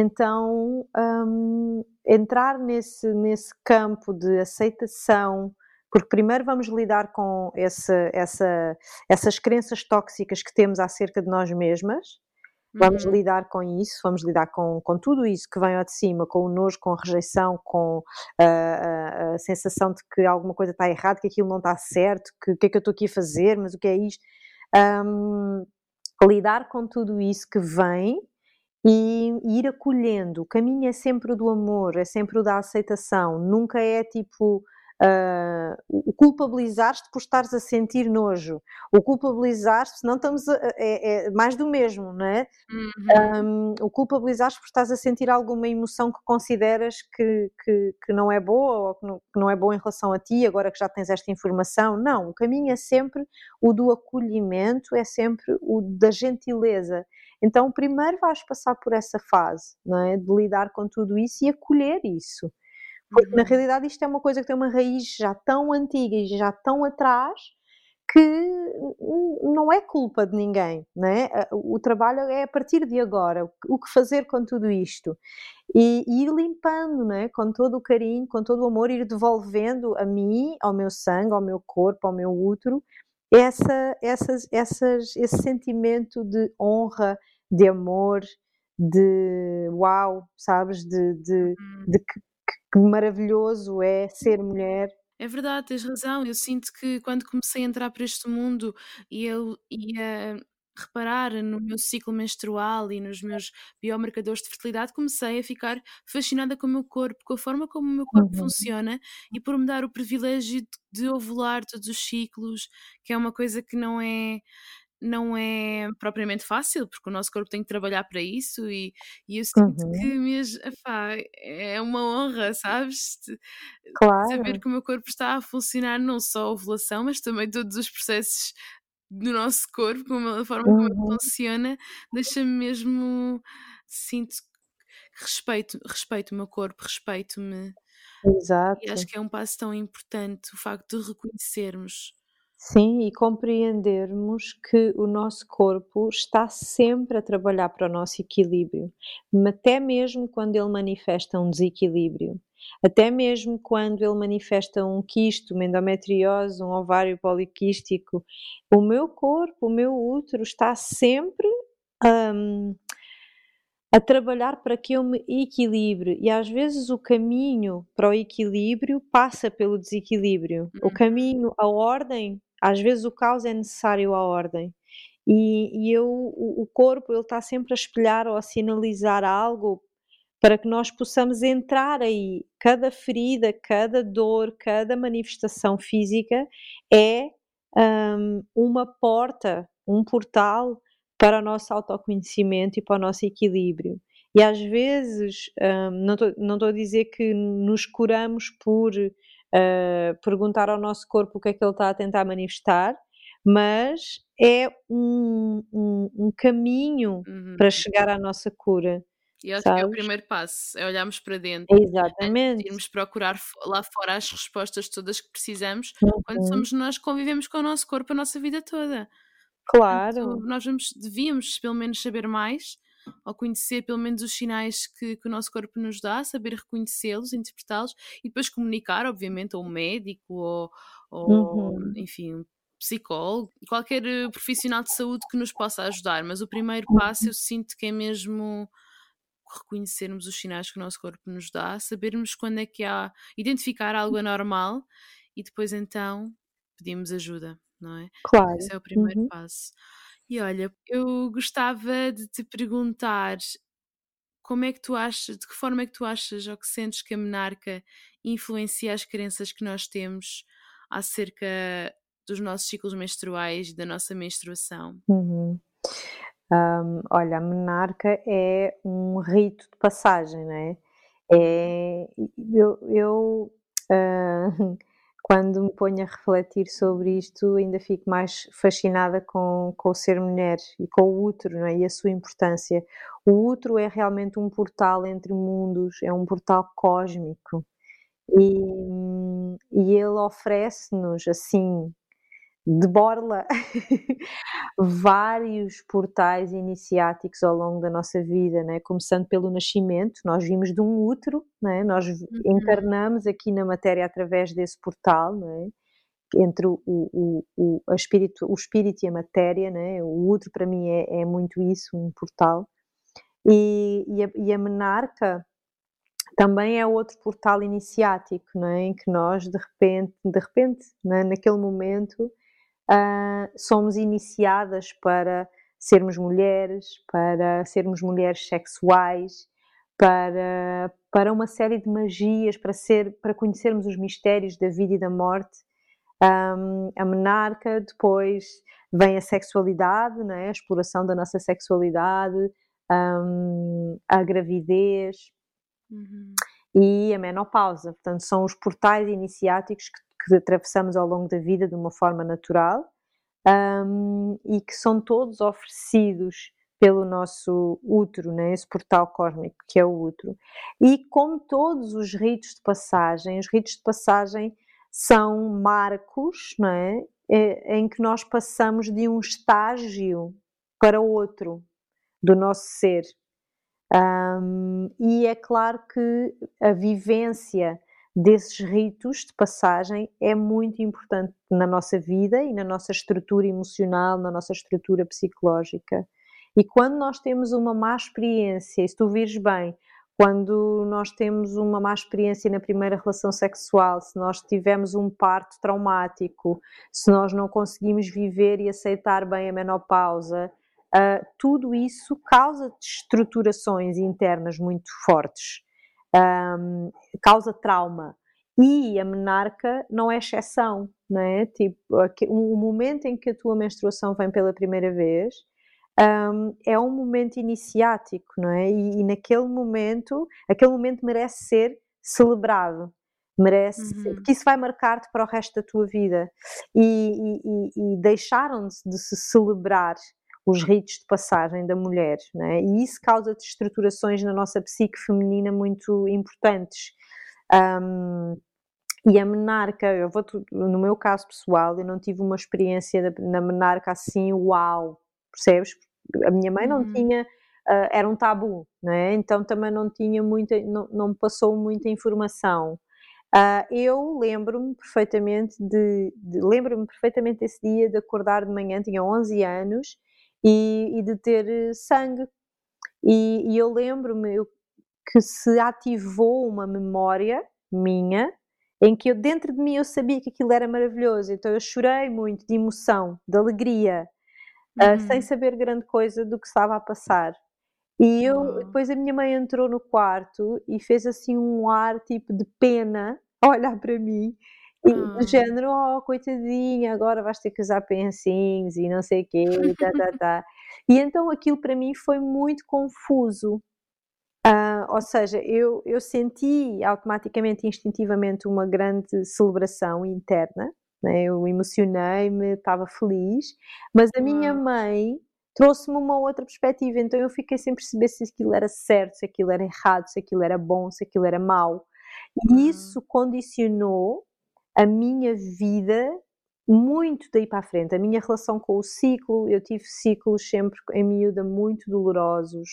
Então, um, entrar nesse, nesse campo de aceitação, porque primeiro vamos lidar com essa, essa, essas crenças tóxicas que temos acerca de nós mesmas, vamos uhum. lidar com isso, vamos lidar com, com tudo isso que vem ao de cima, com o nojo, com a rejeição, com a, a, a sensação de que alguma coisa está errada, que aquilo não está certo, que o que é que eu estou aqui a fazer, mas o que é isto? Um, lidar com tudo isso que vem e, ir acolhendo. O caminho é sempre o do amor, é sempre o da aceitação, nunca é tipo uh, o culpabilizar-te por estares a sentir nojo, o culpabilizar-te, senão estamos a, é, é, mais do mesmo, não é? Uhum. Um, o culpabilizar-te por estares a sentir alguma emoção que consideras que, que, que não é boa ou que não, que não, é boa em relação a ti, agora que já tens esta informação. Não, o caminho é sempre o do acolhimento, é sempre o da gentileza. Então, primeiro vais passar por essa fase, não é? De lidar com tudo isso e acolher isso. Porque, uhum. na realidade, isto é uma coisa que tem uma raiz já tão antiga e já tão atrás que não é culpa de ninguém, né? O trabalho é a partir de agora, o que fazer com tudo isto e, e ir limpando, né? Com todo o carinho, com todo o amor, ir devolvendo a mim, ao meu sangue, ao meu corpo, ao meu útero, essa, essas, essas, esse sentimento de honra, de amor, de uau, sabes, de, de, uhum. de que, que maravilhoso é ser mulher é verdade, tens razão. Eu sinto que quando comecei a entrar para este mundo e eu ia reparar no meu ciclo menstrual e nos meus biomarcadores de fertilidade, comecei a ficar fascinada com o meu corpo, com a forma como o meu corpo uhum. funciona e por me dar o privilégio de, ovular todos os ciclos, que é uma coisa que não é não é propriamente fácil, porque o nosso corpo tem que trabalhar para isso e, e eu sinto uhum. que mesmo, epá, é uma honra, sabes? Claro. Saber que o meu corpo está a funcionar não só a ovulação, mas também todos os processos do nosso corpo, como a forma como ele uhum. funciona, deixa-me mesmo, sinto respeito, respeito o meu corpo, respeito-me. Exato. E acho que é um passo tão importante o facto de reconhecermos Sim, e compreendermos que o nosso corpo está sempre a trabalhar para o nosso equilíbrio, até mesmo quando ele manifesta um desequilíbrio, até mesmo quando ele manifesta um quisto, uma endometriose, um ovário poliquístico, o meu corpo, o meu útero está sempre um, a trabalhar para que eu me equilibre e às vezes o caminho para o equilíbrio passa pelo desequilíbrio. O uhum. caminho, a ordem às vezes o caos é necessário à ordem. E, e eu, o, o corpo ele está sempre a espelhar ou a sinalizar algo para que nós possamos entrar aí. Cada ferida, cada dor, cada manifestação física é um, uma porta, um portal para o nosso autoconhecimento e para o nosso equilíbrio. E às vezes, um, não estou a dizer que nos curamos por uh, perguntar ao nosso corpo o que é que ele está a tentar manifestar, mas é um, um, um caminho uhum. para chegar à nossa cura. E acho sabes? que é o primeiro passo, é olharmos para dentro. Exatamente. É irmos procurar lá fora as respostas todas que precisamos uhum. quando somos nós que convivemos com o nosso corpo a nossa vida toda. Claro. Portanto, nós vamos, devíamos pelo menos saber mais ao conhecer pelo menos os sinais que, que o nosso corpo nos dá, saber reconhecê-los, interpretá-los e depois comunicar, obviamente, a um médico ou, ou uhum. enfim, psicólogo, qualquer eh, profissional de saúde que nos possa ajudar, mas o primeiro passo uhum. eu sinto que é mesmo reconhecermos os sinais que o nosso corpo nos dá, sabermos quando é que há, identificar algo anormal e depois então pedimos ajuda, não é? Claro. Esse é o primeiro uhum. passo. E olha, eu gostava de te perguntar como é que tu achas, de que forma é que tu achas ou que sentes que a menarca influencia as crenças que nós temos acerca dos nossos ciclos menstruais e da nossa menstruação? Uhum. Um, olha, a menarca é um rito de passagem, não é? é eu, eu uh, quando me ponho a refletir sobre isto, ainda fico mais fascinada com, com o ser mulher e com o útero é? e a sua importância. O útero é realmente um portal entre mundos, é um portal cósmico. E, e ele oferece-nos, assim, de borla vários portais iniciáticos ao longo da nossa vida, né? começando pelo nascimento, nós vimos de um útero, né? nós uhum. encarnamos aqui na matéria através desse portal, né? entre o, o, o, o, espírito, o espírito e a matéria, né? o útero para mim é, é muito isso, um portal, e, e, a, e a menarca também é outro portal iniciático, né? em que nós de repente, de repente, né? naquele momento, uh, somos iniciadas para sermos mulheres, para sermos mulheres sexuais, para, para uma série de magias, para, ser, para conhecermos os mistérios da vida e da morte. Um, a menarca, depois vem a sexualidade, né? a exploração da nossa sexualidade, um, a gravidez uhum. e a menopausa. Portanto, são os portais iniciáticos que, que atravessamos ao longo da vida de uma forma natural um, e que são todos oferecidos pelo nosso útero, né? esse portal cósmico que é o útero. E como todos os ritos de passagem, os ritos de passagem são marcos não é? é em que nós passamos de um estágio para outro do nosso ser. Um, e é claro que a vivência desses ritos de passagem é muito importante na nossa vida e na nossa estrutura emocional, na nossa estrutura psicológica. E quando nós temos uma má experiência, e se tu vires bem, quando nós temos uma má experiência na primeira relação sexual, se nós tivemos um parto traumático, se nós não conseguimos viver e aceitar bem a menopausa, uh, tudo isso causa estruturações internas muito fortes, um, causa trauma. E a menarca não é exceção, não é? Tipo, o momento em que a tua menstruação vem pela primeira vez, um, é um momento iniciático, não é? E, e, naquele momento, aquele momento merece ser celebrado, merece, uhum. porque isso vai marcar-te para o resto da tua vida. E, e, e deixaram de, de se celebrar os ritos de passagem da mulher, é? e isso causa estruturações na nossa psique feminina muito importantes. Um, e a menarca, eu vou, no meu caso pessoal, eu não tive uma experiência na menarca assim, uau, percebes? a minha mãe não uhum. tinha, uh, era um tabu, não é? Então também não tinha muita, não, não me passou muita informação. Uh, eu lembro-me perfeitamente de, de lembro-me perfeitamente desse dia de acordar de manhã, tinha 11 anos, e, e de ter sangue. E, e eu lembro-me que se ativou uma memória minha em que eu dentro de mim eu sabia que aquilo era maravilhoso, então eu chorei muito de emoção, de alegria, uh, sem saber grande coisa do que estava a passar. E eu, uhum. depois a minha mãe entrou no quarto e fez assim um ar tipo de pena a olhar para mim. E do género, oh coitadinha, agora vais ter que usar pensinhos e não sei o quê, tá, tá, tá. E então aquilo para mim foi muito confuso. Uh, ou seja, eu, eu senti automaticamente, instintivamente, uma grande celebração interna, né? Eu emocionei-me, estava feliz, mas a minha mãe trouxe-me uma outra perspectiva, então eu fiquei sem perceber se aquilo era certo, se aquilo era errado, se aquilo era bom, se aquilo era mau. E isso condicionou a minha vida muito daí para a frente. A minha relação com o ciclo, eu tive ciclos sempre em miúda muito dolorosos,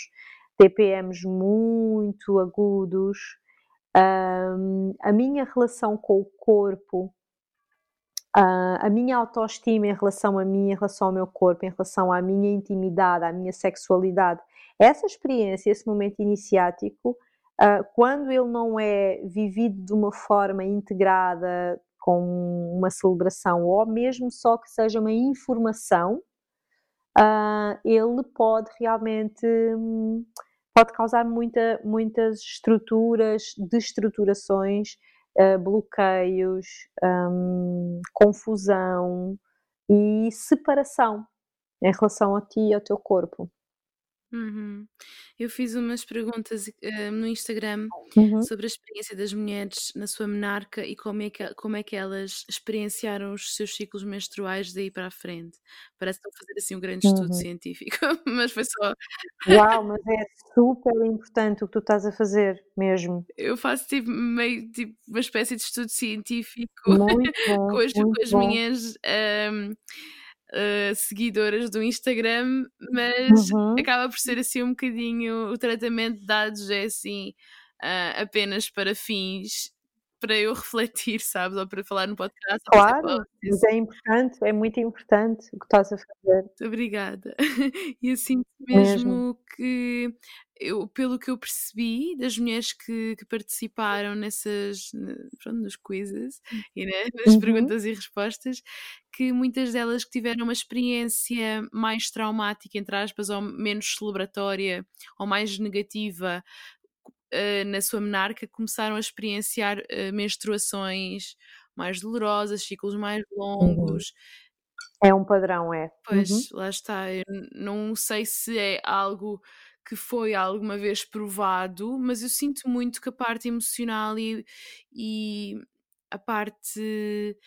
TPMs muito agudos. Um, a minha relação com o corpo Uh, a minha autoestima em relação a mim, em relação ao meu corpo, em relação à minha intimidade, à minha sexualidade, essa experiência, esse momento iniciático, uh, quando ele não é vivido de uma forma integrada, com uma celebração, ou mesmo só que seja uma informação, uh, ele pode realmente pode causar muita, muitas estruturas, destruturações uh, bloqueios, um, confusão e separação em relação a ti e ao teu corpo. Uhum. Eu fiz umas perguntas uh, no Instagram uhum. sobre a experiência das mulheres na sua menarca e como é, que, como é que elas experienciaram os seus ciclos menstruais daí para a frente. Parece que estão a fazer assim um grande estudo uhum. científico, mas foi só. Uau, mas é super importante o que tu estás a fazer mesmo. Eu faço tipo meio tipo uma espécie de estudo científico bom, com as, com as minhas. Um, uh, seguidoras do Instagram, mas uhum. acaba por ser assim um bocadinho o tratamento de dados é assim uh, apenas para fins para eu refletir, sabes? Ou para falar no podcast. Claro, mas é importante, é muito importante o que estás a fazer. Muito obrigada. E assim mesmo, mesmo. que eu, pelo que eu percebi das mulheres que, que participaram nessas, pronto, nos quizzes e né, nas uhum. perguntas e respostas, que muitas delas que tiveram uma experiência mais traumática, entre aspas, ou menos celebratória, ou mais negativa uh, na sua menarca começaram a experienciar uh, menstruações mais dolorosas, ciclos mais Uhum. longos. É um padrão, é. Pois, Uhum. lá está. Eu não sei se é algo que foi alguma vez provado, mas eu sinto muito que a parte emocional e, e a parte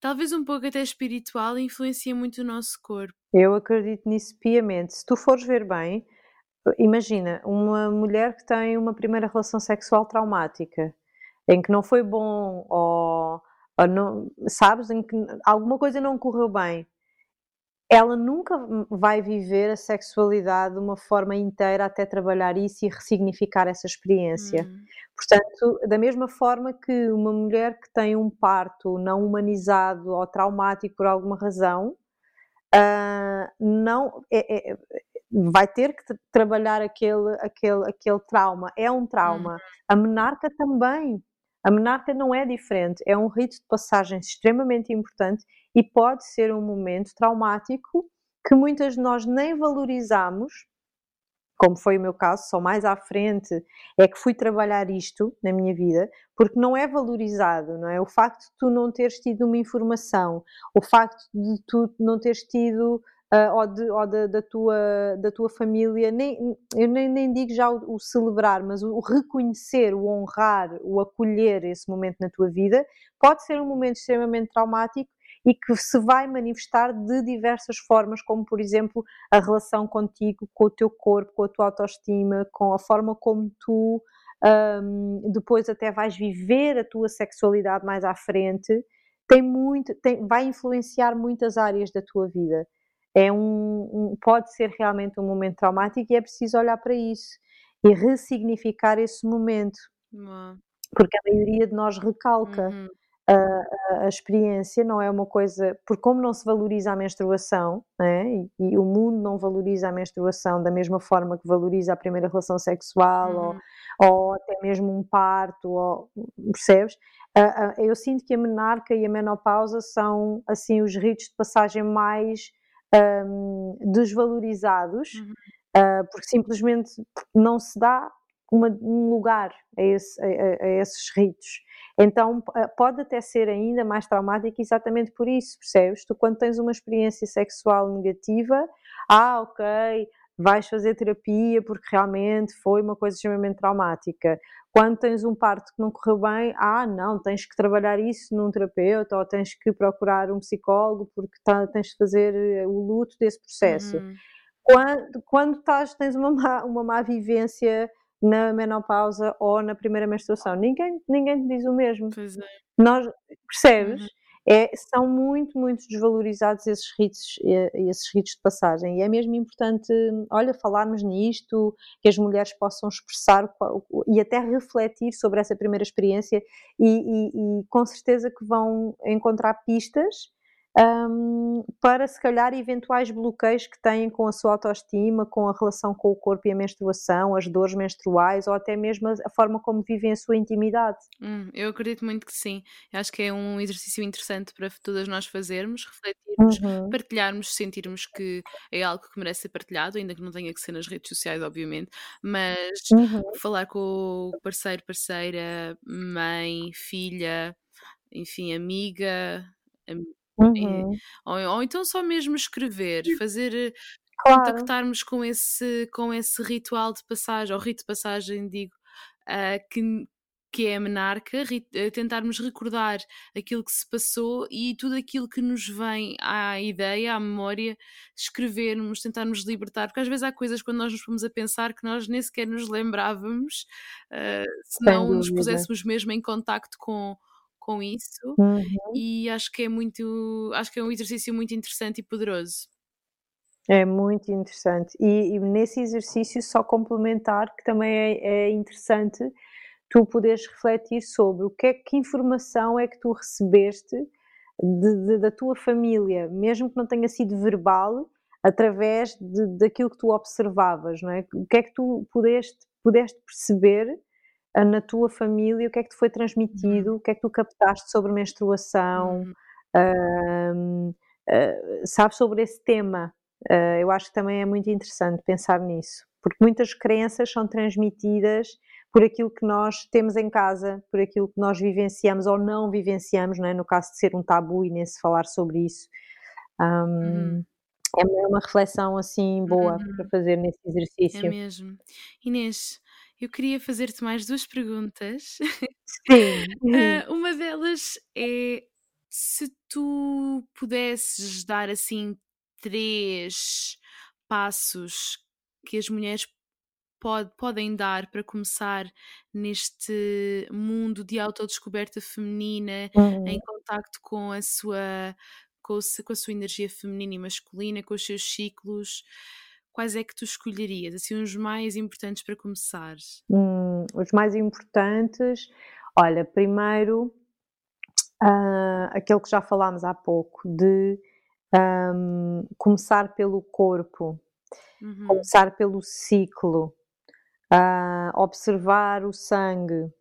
talvez um pouco até espiritual influencia muito o nosso corpo. Eu acredito nisso piamente. Se tu fores ver bem, imagina uma mulher que tem uma primeira relação sexual traumática, em que não foi bom ou, ou não, sabes, em que alguma coisa não correu bem ela nunca vai viver a sexualidade de uma forma inteira até trabalhar isso e ressignificar essa experiência. Hum. Portanto, da mesma forma que uma mulher que tem um parto não humanizado ou traumático por alguma razão, uh, não é, é, vai ter que trabalhar aquele, aquele, aquele trauma. É um trauma. Hum. A menarca também. A menarca não é diferente, é um rito de passagem extremamente importante e pode ser um momento traumático que muitas de nós nem valorizamos, como foi o meu caso, só mais à frente é que fui trabalhar isto na minha vida, porque não é valorizado, não é? O facto de tu não teres tido uma informação, o facto de tu não teres tido uh, ou, de, ou de, da, tua, da tua família, nem, eu nem, nem digo já o, o, celebrar, mas o reconhecer, o honrar, o acolher esse momento na tua vida, pode ser um momento extremamente traumático e que se vai manifestar de diversas formas, como por exemplo a relação contigo, com o teu corpo, com a tua autoestima, com a forma como tu um, depois até vais viver a tua sexualidade mais à frente, tem muito, tem, vai influenciar muitas áreas da tua vida é um, um, pode ser realmente um momento traumático e é preciso olhar para isso e ressignificar esse momento. Uhum. Porque a maioria de nós recalca uhum. a, a, a, experiência, não é uma coisa. Porque, como não se valoriza a menstruação, né, e, e, o mundo não valoriza a menstruação da mesma forma que valoriza a primeira relação sexual uhum. ou, ou até mesmo um parto, ou, percebes? Uh, uh, eu sinto que a menarca e a menopausa são assim os ritos de passagem mais um, desvalorizados, uhum. uh, porque simplesmente não se dá uma, um lugar a, esse, a, a, esses ritos. Então pode até ser ainda mais traumático exatamente por isso, percebes? Tu quando tens uma experiência sexual negativa, ah, ok, vais fazer terapia porque realmente foi uma coisa extremamente traumática. Quando tens um parto que não correu bem, ah, não, tens que trabalhar isso num terapeuta ou tens que procurar um psicólogo porque tá, tens de fazer eh, o luto desse processo. Uhum. Quando, quando estás, tens uma má, uma má vivência na menopausa ou na primeira menstruação, ninguém, ninguém te diz o mesmo. Pois é. Nós, percebes? Uhum é, são muito, muito desvalorizados esses ritos, esses ritos de passagem. E é mesmo importante, olha, falarmos nisto, que as mulheres possam expressar e até refletir sobre essa primeira experiência e, e, e com certeza que vão encontrar pistas um, para se calhar eventuais bloqueios que têm com a sua autoestima, com a relação com o corpo e a menstruação, as dores menstruais ou até mesmo a forma como vivem a sua intimidade. Hum, eu acredito muito que sim. Eu acho que é um exercício interessante para todas nós fazermos, refletirmos, uhum. partilharmos, sentirmos que é algo que merece ser partilhado, ainda que não tenha que ser nas redes sociais, obviamente, mas uhum. falar com o parceiro, parceira, mãe, filha, enfim, amiga, Uhum. ou, ou, então só mesmo escrever, fazer claro. contactarmos com esse, com esse ritual de passagem, ou rito de passagem, digo, uh, que, que é a menarca, eh, tentarmos recordar aquilo que se passou e tudo aquilo que nos vem à ideia, à memória, escrevermos, tentarmos libertar, porque às vezes há coisas quando nós nos fomos a pensar que nós nem sequer nos lembrávamos, uh, se não nos puséssemos mesmo em contacto com com isso uhum. e acho que é muito, acho que é um exercício muito interessante e poderoso. É muito interessante. E, e nesse exercício, só complementar, que também é, é, interessante tu poderes refletir sobre o que é que informação é que tu recebeste de, de, da tua família, mesmo que não tenha sido verbal, através de, daquilo que tu observavas, não é? O que é que tu pudeste, pudeste perceber na tua família, o que é que te foi transmitido, uhum. o que é que tu captaste sobre menstruação, uh, uh, sabes, sobre esse tema. Uh, eu acho que também é muito interessante pensar nisso, porque muitas crenças são transmitidas, por aquilo que nós temos em casa, por aquilo que nós vivenciamos ou não vivenciamos, não é? no caso de ser um tabu e nem se falar sobre isso. Um, uhum. É uma reflexão assim boa para fazer nesse é exercício. É mesmo. Inês, eu queria fazer-te mais duas perguntas. Sim. uh, uma delas é se tu pudesses dar assim três passos que as mulheres pod, podem dar para começar neste mundo de autodescoberta feminina, uhum. em contacto com a sua com, com a sua energia feminina e masculina, com os seus ciclos, quais é que tu escolherias? Assim, os mais importantes para começar? Hum, os mais importantes, olha, primeiro uh, aquele que já falámos há pouco, de um, começar pelo corpo, uhum. começar pelo ciclo, uh, observar o sangue,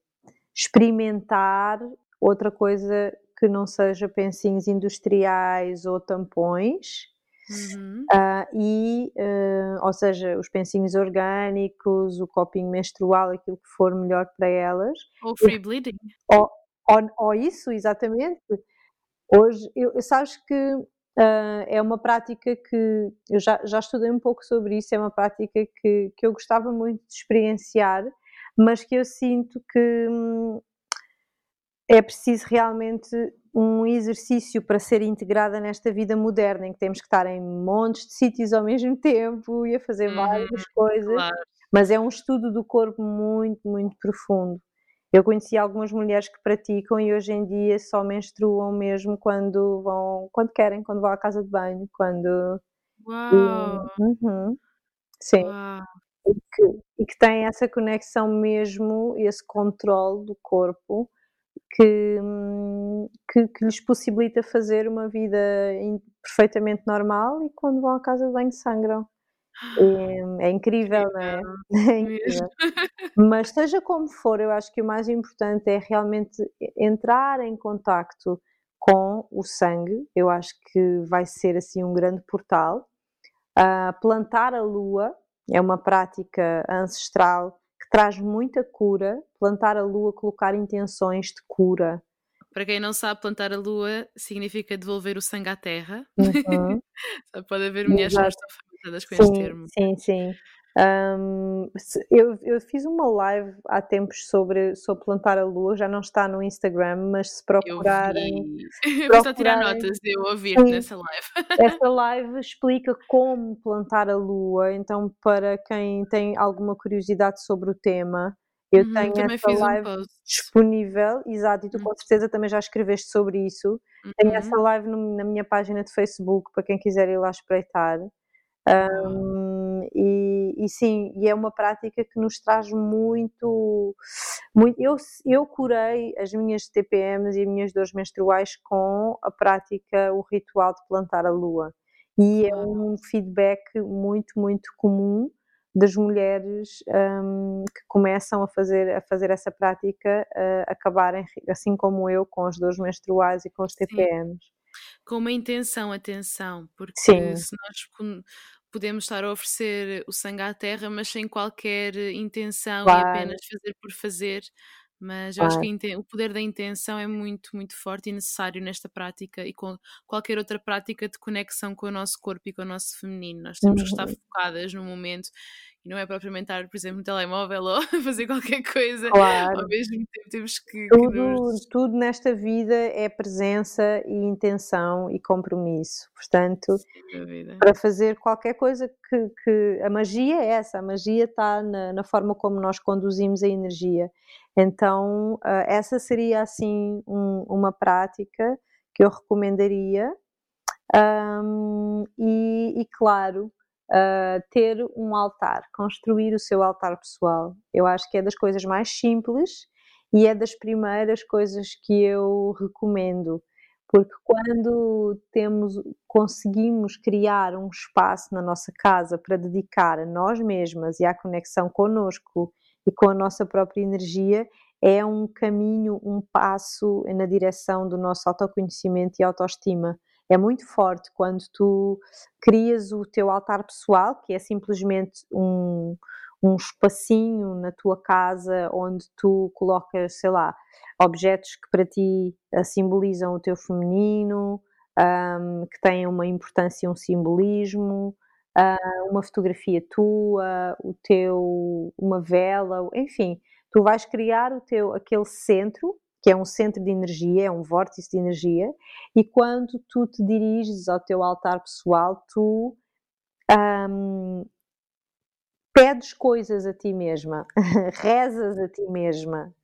experimentar outra coisa que não seja pensinhos industriais ou tampões. Uhum. Uh, e, uh, ou seja, os pensinhos orgânicos, o copinho menstrual, aquilo que for melhor para elas. Ou free bleeding. Ou, ou, ou isso, exatamente. Hoje, eu, sabes que uh, é uma prática que eu já, já estudei um pouco sobre isso, é uma prática que, que eu gostava muito de experienciar, mas que eu sinto que hum, é preciso realmente um exercício para ser integrada nesta vida moderna, em que temos que estar em montes de sítios ao mesmo tempo e a fazer uhum, várias coisas, claro. mas é um estudo do corpo muito, muito profundo. Eu conheci algumas mulheres que praticam e hoje em dia só menstruam mesmo quando vão, quando querem, quando vão à casa de banho, quando. Uau! E, uhum, sim. Uau. E que, e que têm essa conexão mesmo, esse controle do corpo que, que, que, lhes possibilita fazer uma vida perfeitamente normal e quando vão à casa de banho sangram. É, é incrível, não é? é incrível. Mas seja como for, eu acho que o mais importante é realmente entrar em contacto com o sangue. Eu acho que vai ser assim um grande portal. Uh, plantar a lua é uma prática ancestral que traz muita cura. Plantar a lua, colocar intenções de cura. Para quem não sabe, plantar a lua significa devolver o sangue à terra. Uhum. Pode haver mulheres que não estão familiarizadas com sim, este termo. Sim, sim. Um, eu, eu, fiz uma live há tempos sobre, sobre plantar a lua, já não está no Instagram, mas se procurarem. Eu vi. tirar notas de eu ouvir sim, nessa live. essa live explica como plantar a lua, então para quem tem alguma curiosidade sobre o tema, eu uhum, tenho essa live um disponível, exato, e tu uhum. com certeza também já escreveste sobre isso. Uhum. Tenho essa live no, na minha página de Facebook para quem quiser ir lá espreitar. Um, e, e, sim, e é uma prática que nos traz muito, muito eu, eu curei as minhas TPMs e as minhas dores menstruais com a prática, o ritual de plantar a lua. E é um feedback muito, muito comum das mulheres um, que começam a fazer, a fazer essa prática uh, acabarem, assim como eu, com as dores menstruais e com os TPMs. Sim. Com uma intenção, atenção, porque Sim. se nós podemos estar a oferecer o sangue à terra, mas sem qualquer intenção claro. e apenas fazer por fazer. Mas eu claro. acho que o poder da intenção é muito, muito forte e necessário nesta prática e com qualquer outra prática de conexão com o nosso corpo e com o nosso feminino. Nós temos uhum. que estar focadas no momento e não é propriamente estar, por exemplo, no telemóvel ou fazer qualquer coisa. Claro. Ao mesmo tempo temos que. Tudo, que nos... tudo nesta vida é presença e intenção e compromisso. Portanto, para fazer qualquer coisa que, que. A magia é essa, a magia está na, na forma como nós conduzimos a energia. Então, uh, essa seria assim um, uma prática que eu recomendaria. Um, e, e, claro, uh, ter um altar, construir o seu altar pessoal. Eu acho que é das coisas mais simples e é das primeiras coisas que eu recomendo, porque quando temos, conseguimos criar um espaço na nossa casa para dedicar a nós mesmas e à conexão conosco e com a nossa própria energia, é um caminho, um passo na direção do nosso autoconhecimento e autoestima é muito forte quando tu crias o teu altar pessoal, que é simplesmente um, um espacinho na tua casa onde tu colocas, sei lá, objetos que para ti uh, simbolizam o teu feminino, um, que têm uma importância, um simbolismo, uh, uma fotografia tua, o teu, uma vela, enfim, tu vais criar o teu aquele centro que é um centro de energia, é um vórtice de energia, e quando tu te diriges ao teu altar pessoal, tu um, pedes coisas a ti mesma, rezas a ti mesma.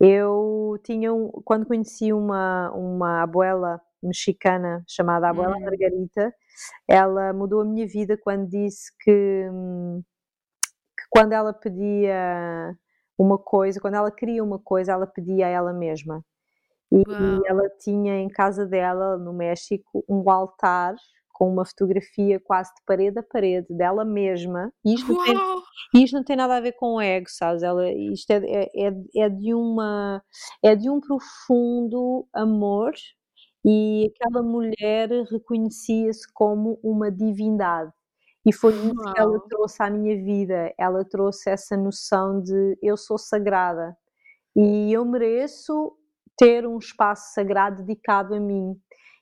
Eu tinha, um, quando conheci uma, uma abuela mexicana chamada Abuela hum. Margarita, ela mudou a minha vida quando disse que, que quando ela pedia uma coisa, quando ela queria uma coisa, ela pedia a ela mesma. E, e ela tinha em casa dela, no México, um altar com uma fotografia quase de parede a parede dela mesma. E isto, não tem, isto não tem nada a ver com o ego, sabes? Ela, isto é, é, é, é de uma, é de um profundo amor e aquela mulher reconhecia-se como uma divindade. E foi isso que ela trouxe à minha vida. Ela trouxe essa noção de eu sou sagrada e eu mereço ter um espaço sagrado dedicado a mim.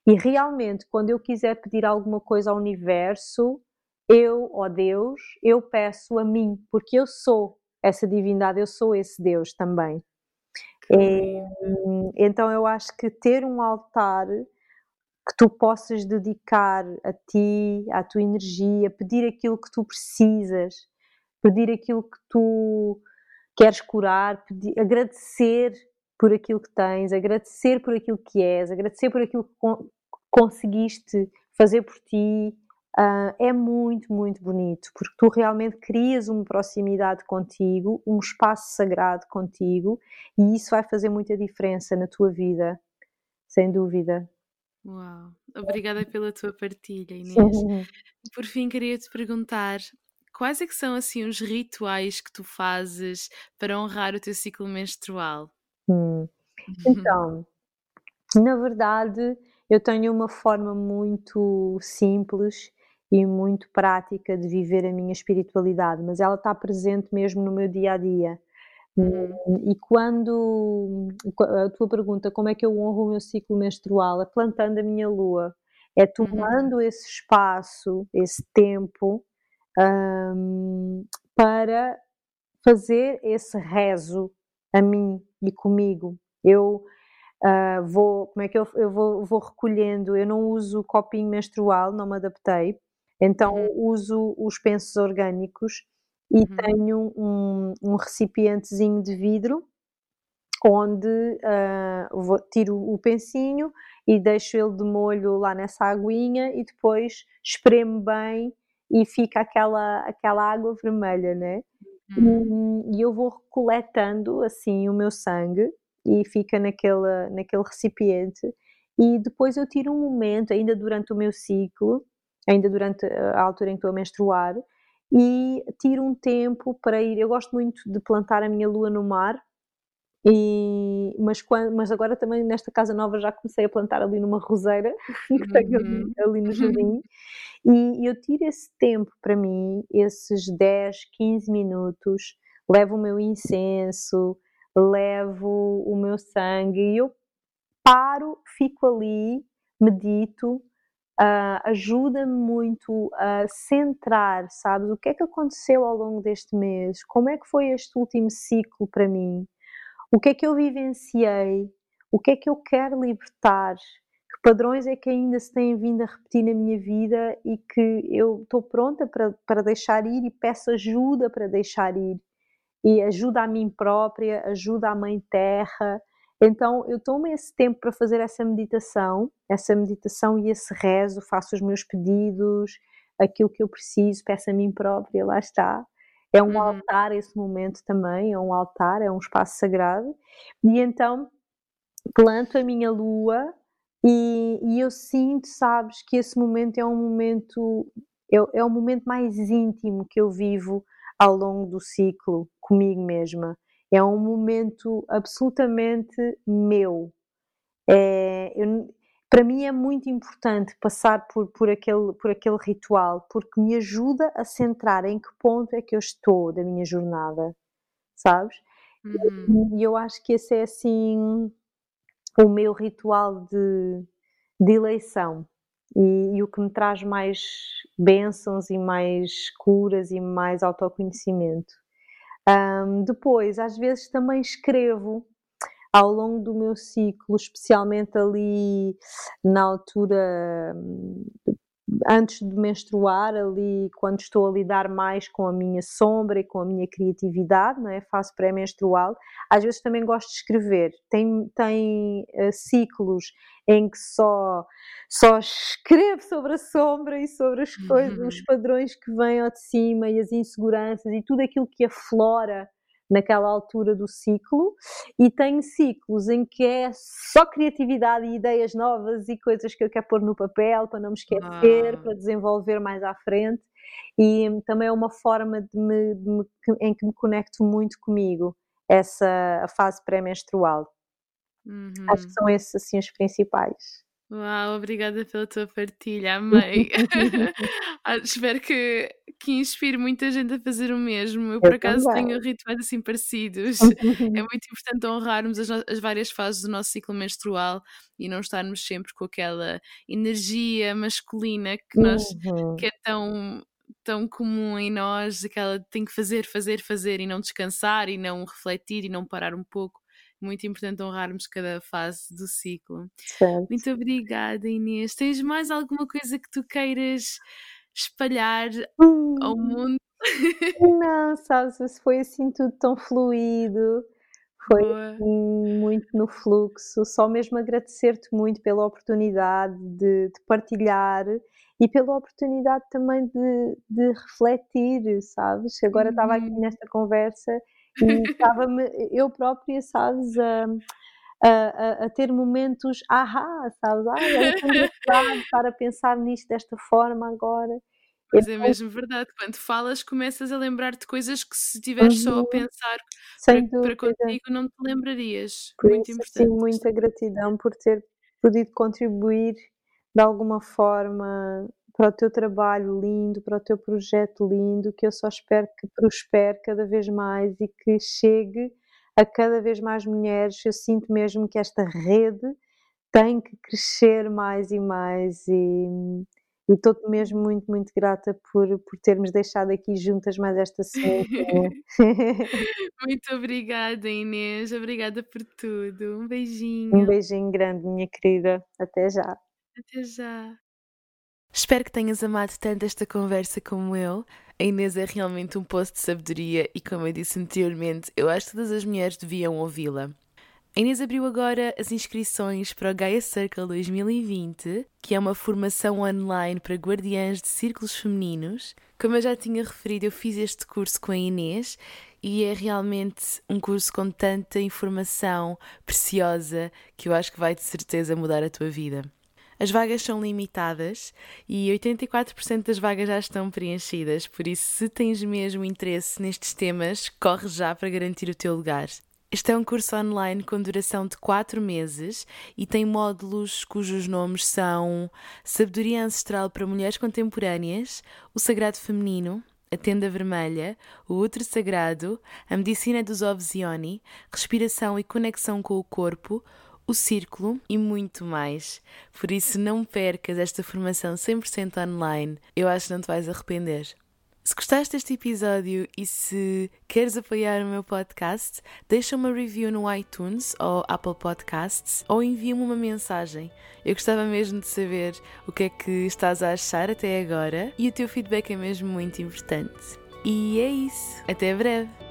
E realmente, quando eu quiser pedir alguma coisa ao universo, eu, ó Deus, eu peço a mim, porque eu sou essa divindade, eu sou esse Deus também. É, então eu acho que ter um altar que tu possas dedicar a ti, à tua energia, pedir aquilo que tu precisas, pedir aquilo que tu queres curar, pedir, agradecer por aquilo que tens, agradecer por aquilo que és, agradecer por aquilo que conseguiste fazer por ti, uh, é muito, muito bonito, porque tu realmente crias uma proximidade contigo, um espaço sagrado contigo, e isso vai fazer muita diferença na tua vida, sem dúvida. Uau, obrigada pela tua partilha, Inês. Por fim, queria te perguntar quais é que são assim os rituais que tu fazes para honrar o teu ciclo menstrual? Hum. Então, na verdade, eu tenho uma forma muito simples e muito prática de viver a minha espiritualidade, mas ela está presente mesmo no meu dia a dia. Uhum. E quando a tua pergunta, como é que eu honro o meu ciclo menstrual? É plantando a minha lua, é tomando uhum. esse espaço, esse tempo, um, para fazer esse rezo a mim e comigo. Eu uh, vou, como é que eu, eu vou, vou recolhendo, eu não uso copinho menstrual, não me adaptei, então uhum. uso os pensos orgânicos e uhum. tenho um, um recipientezinho de vidro onde uh, vou, tiro o pensinho e deixo ele de molho lá nessa aguinha e depois espremo bem e fica aquela, aquela água vermelha, né? Uhum. E, e eu vou coletando assim o meu sangue e fica naquele, naquele recipiente e depois eu tiro um momento, ainda durante o meu ciclo, ainda durante a altura em que estou a menstruar, e tiro um tempo para ir. Eu gosto muito de plantar a minha lua no mar, e, mas, quando, mas agora também nesta casa nova já comecei a plantar ali numa roseira que tenho ali, uhum. ali no jardim. E eu tiro esse tempo para mim, esses 10, 15 minutos, levo o meu incenso, levo o meu sangue e eu paro, fico ali, medito, uh, ajuda-me muito a centrar, sabes? O que é que aconteceu ao longo deste mês? Como é que foi este último ciclo para mim? O que é que eu vivenciei? O que é que eu quero libertar? Que padrões é que ainda se têm vindo a repetir na minha vida e que eu estou pronta para, para deixar ir e peço ajuda para deixar ir? E ajuda a mim própria, ajuda a Mãe Terra, então eu tomo esse tempo para fazer essa meditação, essa meditação e esse rezo, faço os meus pedidos, aquilo que eu preciso, peço a mim própria, lá está. É um uhum. altar esse momento também, é um altar, é um espaço sagrado. E então planto a minha lua e, e eu sinto, sabes, que esse momento é um momento, é, é o momento mais íntimo que eu vivo ao longo do ciclo comigo mesma é um momento absolutamente meu. É, eu, para mim é muito importante passar por, por, aquele, por aquele ritual, porque me ajuda a centrar em que ponto é que eu estou da minha jornada, sabes? Uhum. E eu acho que esse é assim o meu ritual de, de eleição e, e, o que me traz mais bênçãos e mais curas e mais autoconhecimento. Um, depois, às vezes também escrevo ao longo do meu ciclo, especialmente ali na altura antes de menstruar, ali quando estou a lidar mais com a minha sombra e com a minha criatividade, não é? Fase pré-menstrual, às vezes também gosto de escrever. Tem, tem uh, ciclos em que só, só escrevo sobre a sombra e sobre as coisas, uhum. os padrões que vêm ao de cima e as inseguranças e tudo aquilo que aflora naquela altura do ciclo, e tenho ciclos em que é só criatividade e ideias novas e coisas que eu quero pôr no papel para não me esquecer, ah. para desenvolver mais à frente, e também é uma forma de me, de me, em que me conecto muito comigo, essa a fase pré-menstrual. Uhum. Acho que são esses assim os principais. Uau, obrigada pela tua partilha, amei. ah, espero que, que inspire muita gente a fazer o mesmo. Eu, eu por acaso, também. tenho rituais assim parecidos. é muito importante honrarmos as, as, várias fases do nosso ciclo menstrual e não estarmos sempre com aquela energia masculina que, nós, uhum. que é tão, tão comum em nós, aquela tem que fazer, fazer, fazer e não descansar e não refletir e não parar um pouco muito importante honrarmos cada fase do ciclo. Certo. Muito obrigada, Inês. Tens mais alguma coisa que tu queiras espalhar hum. ao mundo? Não, sabes, foi assim tudo tão fluido, foi assim, muito no fluxo. Só mesmo agradecer-te muito pela oportunidade de, de, partilhar e pela oportunidade também de, de refletir, sabes? Agora estava aqui uhum. nesta conversa e estava-me eu própria, sabes, a, a, a, ter momentos ahá, sabes? Tão engraçado estar a pensar nisto desta forma agora. Mas é mesmo verdade, quando falas começas a lembrar-te coisas que se estiveres uhum. só a uhum. pensar Sem para, para contigo não te lembrarias. Por Muito isso, importante. Sim, muita gratidão por ter podido contribuir de alguma forma para o teu trabalho lindo, para o teu projeto lindo, que eu só espero que prospere cada vez mais e que chegue a cada vez mais mulheres. Eu sinto mesmo que esta rede tem que crescer mais e mais e, estou mesmo muito, muito grata por, por termos deixado aqui juntas mais esta semana. muito obrigada, Inês. Obrigada por tudo. Um beijinho. Um beijinho grande, minha querida. Até já. Até já. Espero que tenhas amado tanto esta conversa como eu. A Inês é realmente um poço de sabedoria e, como eu disse anteriormente, eu acho que todas as mulheres deviam ouvi-la. A Inês abriu agora as inscrições para o Gaia Circle 2020, que é uma formação online para guardiãs de círculos femininos. Como eu já tinha referido, eu fiz este curso com a Inês e é realmente um curso com tanta informação preciosa que eu acho que vai de certeza mudar a tua vida. As vagas são limitadas e 84% das vagas já estão preenchidas, por isso, se tens mesmo interesse nestes temas, corre já para garantir o teu lugar. Este é um curso online com duração de 4 meses e tem módulos cujos nomes são Sabedoria Ancestral para Mulheres Contemporâneas, o Sagrado Feminino, a Tenda Vermelha, o Outro Sagrado, a Medicina dos Ovos Ioni, Respiração e Conexão com o Corpo, o círculo e muito mais. Por isso, não percas esta formação 100% online. Eu acho que não te vais arrepender. Se gostaste deste episódio e se queres apoiar o meu podcast, deixa uma review no iTunes ou Apple Podcasts ou envia-me uma mensagem. Eu gostava mesmo de saber o que é que estás a achar até agora e o teu feedback é mesmo muito importante. E é isso. Até breve!